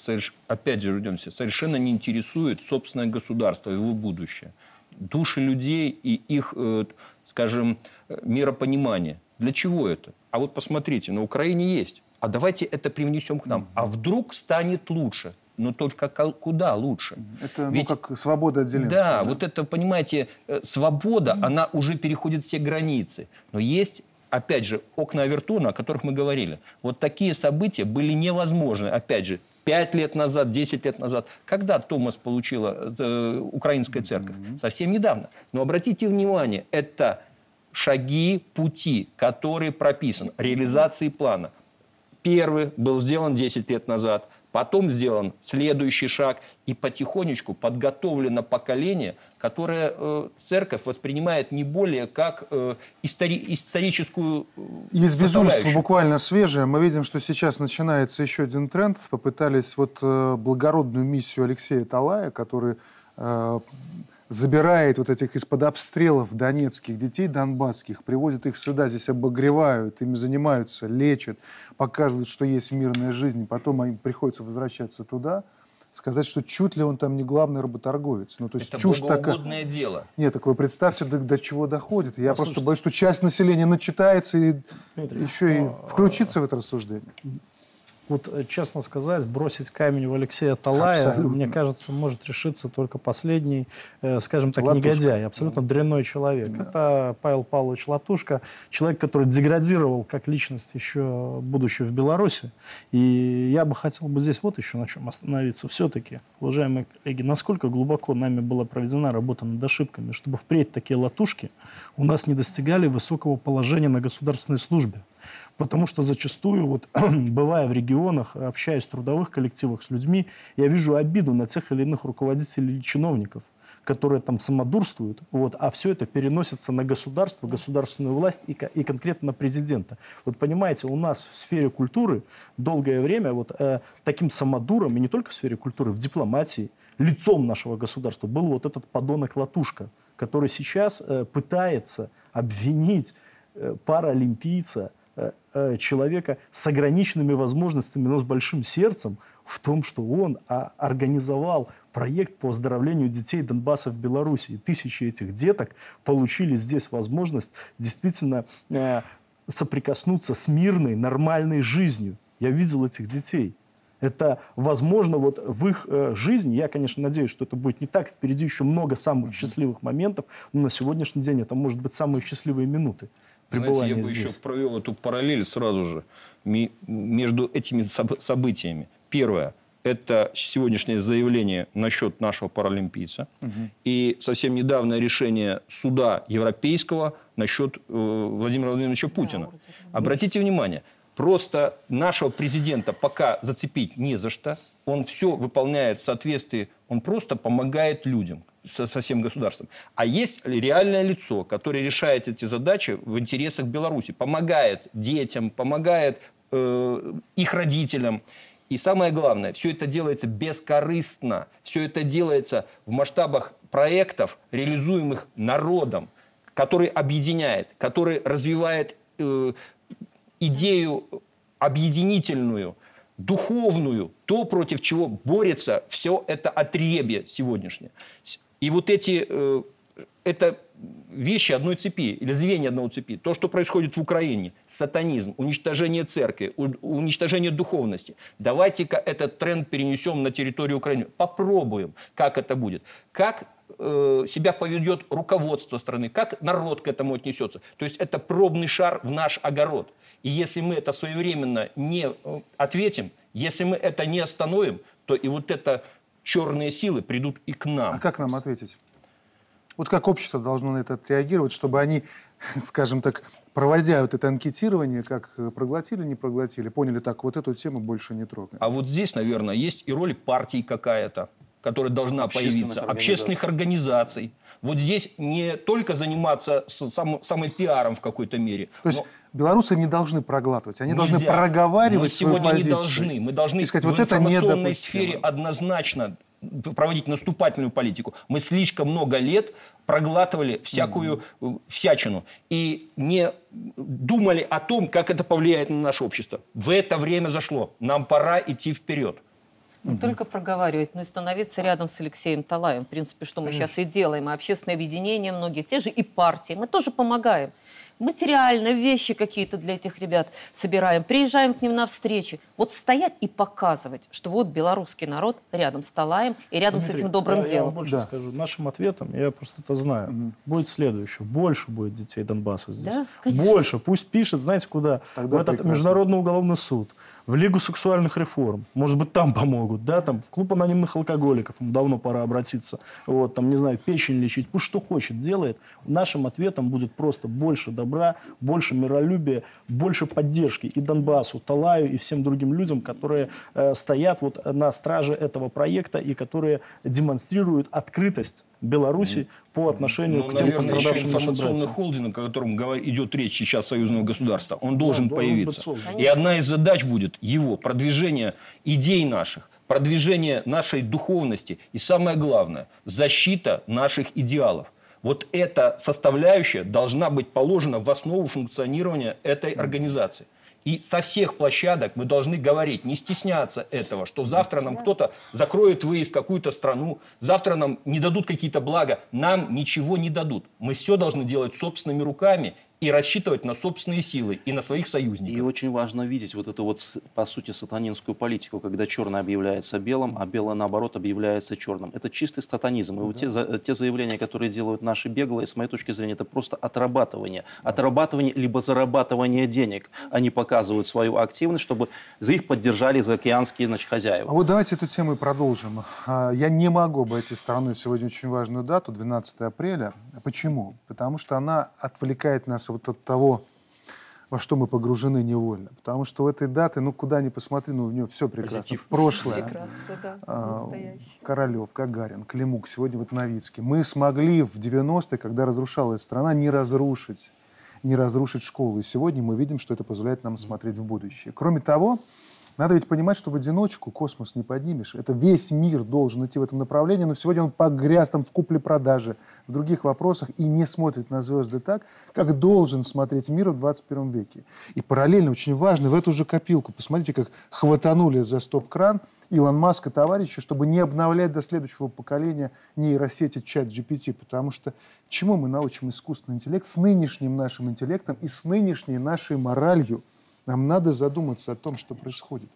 опять же, вернемся, совершенно не интересует собственное государство, его будущее. Души людей и их, э, скажем, миропонимание. Для чего это? А вот посмотрите, на Украине есть. А давайте это привнесем к нам. А вдруг станет лучше? но только куда лучше. Это ну, Ведь, ну, как свобода от Зеленского. Да, да, вот это, понимаете, э, свобода, она уже переходит все границы. Но есть опять же, окна Авертона, о которых мы говорили. Вот такие события были невозможны, опять же, 5 лет назад, 10 лет назад. Когда Томас получила э, Украинская церковь? Mm-hmm. Совсем недавно. Но обратите внимание, это шаги пути, которые прописан, реализации плана. Первый был сделан 10 лет назад, Потом сделан следующий шаг, и потихонечку подготовлено поколение, которое э, церковь воспринимает не более как э, истори- историческую э, Есть безумство буквально свежее. Мы видим, что сейчас начинается еще один тренд. Попытались вот э, благородную миссию Алексея Талая, который э, забирает вот этих из-под обстрелов донецких детей, донбасских, привозят их сюда, здесь обогревают, ими занимаются, лечат, показывают, что есть мирная жизнь, потом им приходится возвращаться туда, сказать, что чуть ли он там не главный работорговец. Ну, то есть Это чушь такая. дело. Нет, так вы представьте, до, до чего доходит. Я Послушайте. просто боюсь, что часть населения начитается и Дмитрий, еще и включится в это рассуждение. Вот, э, честно сказать, бросить камень в Алексея Талая, абсолютно. мне кажется, может решиться только последний, э, скажем так, Латушка. негодяй, абсолютно дрянной человек. Да. Это Павел Павлович Латушка, человек, который деградировал как личность еще будучи в Беларуси. И я бы хотел бы здесь вот еще на чем остановиться. Все-таки, уважаемые коллеги, насколько глубоко нами была проведена работа над ошибками, чтобы впредь такие латушки у нас не достигали высокого положения на государственной службе. Потому что зачастую, вот, *clears throat* бывая в регионах, общаясь в трудовых коллективах с людьми, я вижу обиду на тех или иных руководителей или чиновников которые там самодурствуют, вот, а все это переносится на государство, государственную власть и, и конкретно на президента. Вот понимаете, у нас в сфере культуры долгое время вот э, таким самодуром, и не только в сфере культуры, в дипломатии, лицом нашего государства был вот этот подонок Латушка, который сейчас э, пытается обвинить э, паралимпийца, человека с ограниченными возможностями, но с большим сердцем в том, что он а, организовал проект по оздоровлению детей Донбасса в Беларуси. И тысячи этих деток получили здесь возможность действительно э, соприкоснуться с мирной, нормальной жизнью. Я видел этих детей. Это возможно вот в их э, жизни. Я, конечно, надеюсь, что это будет не так. Впереди еще много самых счастливых моментов. Но на сегодняшний день это может быть самые счастливые минуты пребывания Знаете, я бы здесь. еще провел эту параллель сразу же между этими событиями. Первое – это сегодняшнее заявление насчет нашего паралимпийца. Угу. И совсем недавнее решение суда европейского насчет э, Владимира Владимировича Путина. Обратите внимание, просто нашего президента пока зацепить не за что. Он все выполняет в соответствии, он просто помогает людям со, со всем государством. А есть реальное лицо, которое решает эти задачи в интересах Беларуси, помогает детям, помогает э, их родителям. И самое главное, все это делается бескорыстно, все это делается в масштабах проектов, реализуемых народом, который объединяет, который развивает э, идею объединительную, духовную, то, против чего борется все это отребье сегодняшнее. И вот эти, э, это вещи одной цепи, или звенья одной цепи. То, что происходит в Украине, сатанизм, уничтожение церкви, уничтожение духовности. Давайте-ка этот тренд перенесем на территорию Украины. Попробуем, как это будет. Как э, себя поведет руководство страны, как народ к этому отнесется. То есть это пробный шар в наш огород. И если мы это своевременно не э, ответим, если мы это не остановим, то и вот это черные силы придут и к нам. А как нам ответить? Вот как общество должно на это отреагировать, чтобы они, *laughs* скажем так, проводя вот это анкетирование, как э, проглотили, не проглотили, поняли, так, вот эту тему больше не трогаем. А вот здесь, наверное, есть и роль партии какая-то, которая должна появиться, организаций. общественных организаций. Вот здесь не только заниматься сам, самым пиаром в какой-то мере. То есть белорусы не должны проглатывать, они Нельзя. должны проговаривать Мы свою сегодня позицию. не должны. Мы должны сказать, в вот информационной это сфере однозначно проводить наступательную политику. Мы слишком много лет проглатывали всякую mm-hmm. всячину и не думали о том, как это повлияет на наше общество. В это время зашло. Нам пора идти вперед. Не угу. только проговаривать, но и становиться рядом с Алексеем Талаем. В принципе, что мы Конечно. сейчас и делаем. И общественное объединение многие, те же и партии. Мы тоже помогаем материально вещи какие-то для этих ребят собираем, приезжаем к ним на встречи. Вот стоять и показывать, что вот белорусский народ рядом с Талаем и рядом Дмитрий, с этим добрым я, делом. Я вам больше да. скажу. Нашим ответом, я просто это знаю, угу. будет следующее. Больше будет детей Донбасса здесь. Да, Больше. Пусть пишет, знаете, куда? Тогда в этот прекрасно. Международный уголовный суд в Лигу сексуальных реформ. Может быть, там помогут, да, там в клуб анонимных алкоголиков. Ему давно пора обратиться. Вот, там, не знаю, печень лечить. Пусть что хочет делает. Нашим ответом будет просто больше добра, больше миролюбия, больше поддержки и Донбассу, Талаю и всем другим людям, которые э, стоят вот на страже этого проекта и которые демонстрируют открытость Беларуси по отношению ну, к тем наверное, пострадавшим еще информационный холдинг, о котором идет речь сейчас союзного государства, он должен да, появиться. Должен и одна из задач будет его продвижение идей наших, продвижение нашей духовности и самое главное, защита наших идеалов. Вот эта составляющая должна быть положена в основу функционирования этой организации. И со всех площадок мы должны говорить, не стесняться этого, что завтра нам кто-то закроет выезд в какую-то страну, завтра нам не дадут какие-то блага, нам ничего не дадут. Мы все должны делать собственными руками и рассчитывать на собственные силы и на своих союзников. И очень важно видеть вот эту вот, по сути, сатанинскую политику, когда черное объявляется белым, а белое, наоборот, объявляется черным. Это чистый сатанизм. И вот те, те заявления, которые делают наши беглые, с моей точки зрения, это просто отрабатывание. Отрабатывание либо зарабатывание денег. Они показывают свою активность, чтобы за их поддержали заокеанские значит, хозяева. А вот давайте эту тему и продолжим. А, я не могу обойти стороной сегодня очень важную дату, 12 апреля. Почему? Потому что она отвлекает нас вот от того, во что мы погружены невольно. Потому что у этой даты, ну, куда ни посмотри, ну, у нее все прекрасно. Позитив. Прошлое. Прекрасно, да. А, Королев, Гагарин, Климук, сегодня вот Новицкий. Мы смогли в 90-е, когда разрушалась страна, не разрушить не разрушить школу. И сегодня мы видим, что это позволяет нам смотреть в будущее. Кроме того, надо ведь понимать, что в одиночку космос не поднимешь. Это весь мир должен идти в этом направлении, но сегодня он погряз там в купле-продаже, в других вопросах и не смотрит на звезды так, как должен смотреть мир в 21 веке. И параллельно очень важно в эту же копилку, посмотрите, как хватанули за стоп-кран Илон Маск и товарищи, чтобы не обновлять до следующего поколения нейросети чат GPT, потому что чему мы научим искусственный интеллект с нынешним нашим интеллектом и с нынешней нашей моралью – нам надо задуматься о том, что происходит,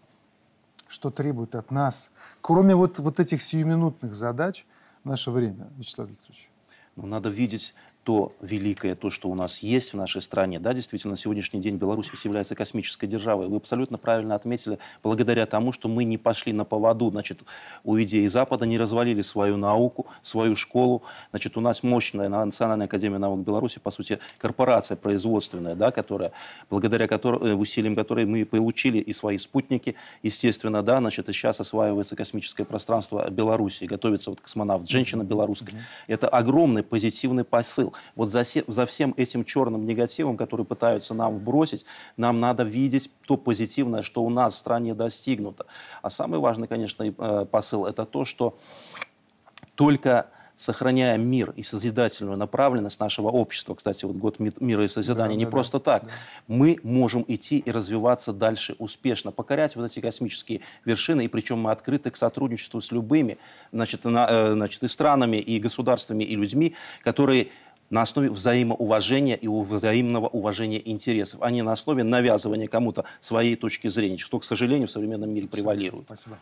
что требует от нас, кроме вот, вот этих сиюминутных задач, наше время, Вячеслав Викторович. Ну, надо видеть то великое, то, что у нас есть в нашей стране. Да, действительно, на сегодняшний день Беларусь является космической державой. Вы абсолютно правильно отметили, благодаря тому, что мы не пошли на поводу значит, у идеи Запада, не развалили свою науку, свою школу. Значит, у нас мощная Национальная академия наук Беларуси, по сути, корпорация производственная, да, которая, благодаря которой, э, усилиям которой мы получили и свои спутники, естественно, да, значит, и сейчас осваивается космическое пространство Беларуси, готовится вот космонавт, женщина белорусская. Это огромный позитивный посыл вот за, за всем этим черным негативом, который пытаются нам бросить, нам надо видеть то позитивное, что у нас в стране достигнуто. А самый важный, конечно, э, посыл – это то, что только сохраняя мир и созидательную направленность нашего общества, кстати, вот год мира и созидания, да, не да, просто да, так, да. мы можем идти и развиваться дальше успешно, покорять вот эти космические вершины, и причем мы открыты к сотрудничеству с любыми, значит, на, э, значит и странами, и государствами, и людьми, которые на основе взаимоуважения и взаимного уважения интересов, а не на основе навязывания кому-то своей точки зрения, что, к сожалению, в современном мире превалирует. Спасибо.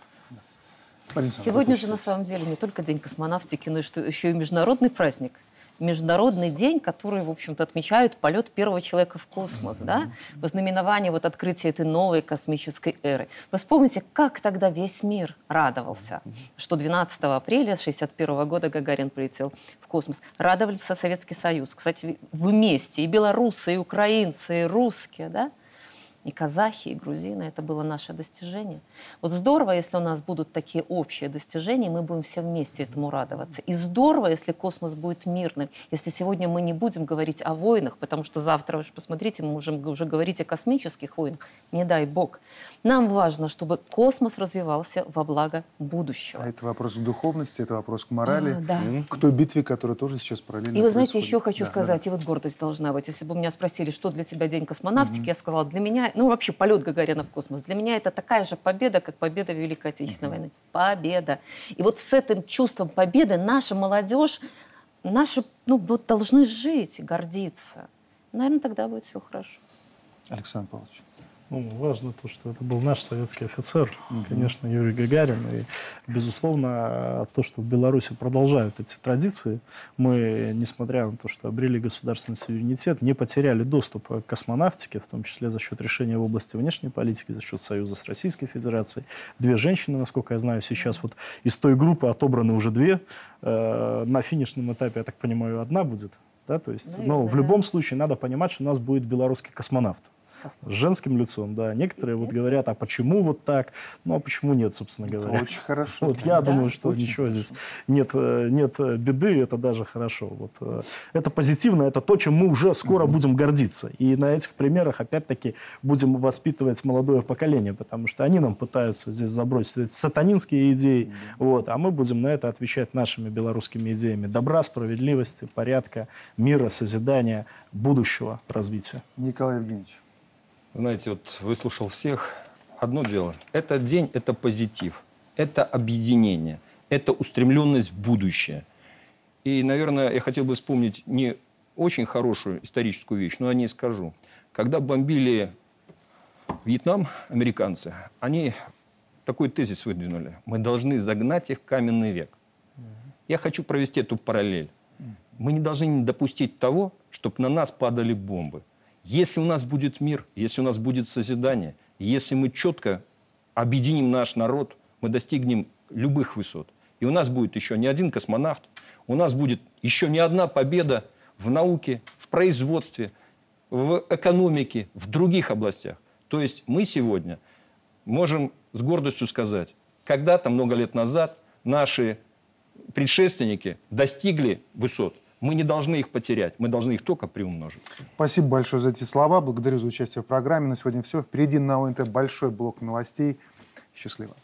Сегодня же на самом деле не только День космонавтики, но еще и международный праздник – международный день, который, в общем-то, отмечают полет первого человека в космос, да, в знаменование вот открытия этой новой космической эры. Вы вспомните, как тогда весь мир радовался, что 12 апреля 1961 года Гагарин прилетел в космос. Радовался Советский Союз. Кстати, вместе и белорусы, и украинцы, и русские, да, и казахи, и грузины. Это было наше достижение. Вот здорово, если у нас будут такие общие достижения, мы будем все вместе этому радоваться. И здорово, если космос будет мирным, если сегодня мы не будем говорить о войнах, потому что завтра, вы посмотрите, мы можем уже говорить о космических войнах, не дай бог. Нам важно, чтобы космос развивался во благо будущего. А это вопрос к духовности, это вопрос к морали, а, да. к той битве, которая тоже сейчас параллельно И вы знаете, еще хочу да, сказать, да. и вот гордость должна быть. Если бы меня спросили, что для тебя День космонавтики, mm-hmm. я сказала, для меня ну, вообще полет Гагарина в космос. Для меня это такая же победа, как победа Великой Отечественной войны. Победа. И вот с этим чувством победы наша молодежь, наши, ну, вот должны жить, гордиться. Наверное, тогда будет все хорошо. Александр Павлович. Ну, важно то, что это был наш советский офицер, угу. конечно, Юрий Гагарин. И, безусловно, то, что в Беларуси продолжают эти традиции, мы, несмотря на то, что обрели государственный суверенитет, не потеряли доступ к космонавтике, в том числе за счет решения в области внешней политики, за счет союза с Российской Федерацией. Две женщины, насколько я знаю, сейчас вот из той группы отобраны уже две. Э, на финишном этапе, я так понимаю, одна будет. Да, то есть, Наверное, но в любом случае надо понимать, что у нас будет белорусский космонавт с женским лицом, да. Некоторые вот говорят, а почему вот так? Ну, а почему нет, собственно говоря? Очень хорошо. Вот я да, думаю, что ничего хорошо. здесь нет, э, нет э, беды, это даже хорошо. Вот, э, это позитивно, это то, чем мы уже скоро угу. будем гордиться. И на этих примерах, опять-таки, будем воспитывать молодое поколение, потому что они нам пытаются здесь забросить эти сатанинские идеи, угу. вот, а мы будем на это отвечать нашими белорусскими идеями добра, справедливости, порядка, мира, созидания, будущего развития. Николай Евгеньевич. Знаете, вот выслушал всех. Одно дело. Этот день – это позитив, это объединение, это устремленность в будущее. И, наверное, я хотел бы вспомнить не очень хорошую историческую вещь, но я не скажу. Когда бомбили Вьетнам, американцы, они такой тезис выдвинули. Мы должны загнать их в каменный век. Я хочу провести эту параллель. Мы не должны допустить того, чтобы на нас падали бомбы. Если у нас будет мир, если у нас будет созидание, если мы четко объединим наш народ, мы достигнем любых высот. И у нас будет еще не один космонавт, у нас будет еще не одна победа в науке, в производстве, в экономике, в других областях. То есть мы сегодня можем с гордостью сказать, когда-то, много лет назад, наши предшественники достигли высот. Мы не должны их потерять, мы должны их только приумножить. Спасибо большое за эти слова. Благодарю за участие в программе. На сегодня все. Впереди на ОНТ большой блок новостей. Счастливо.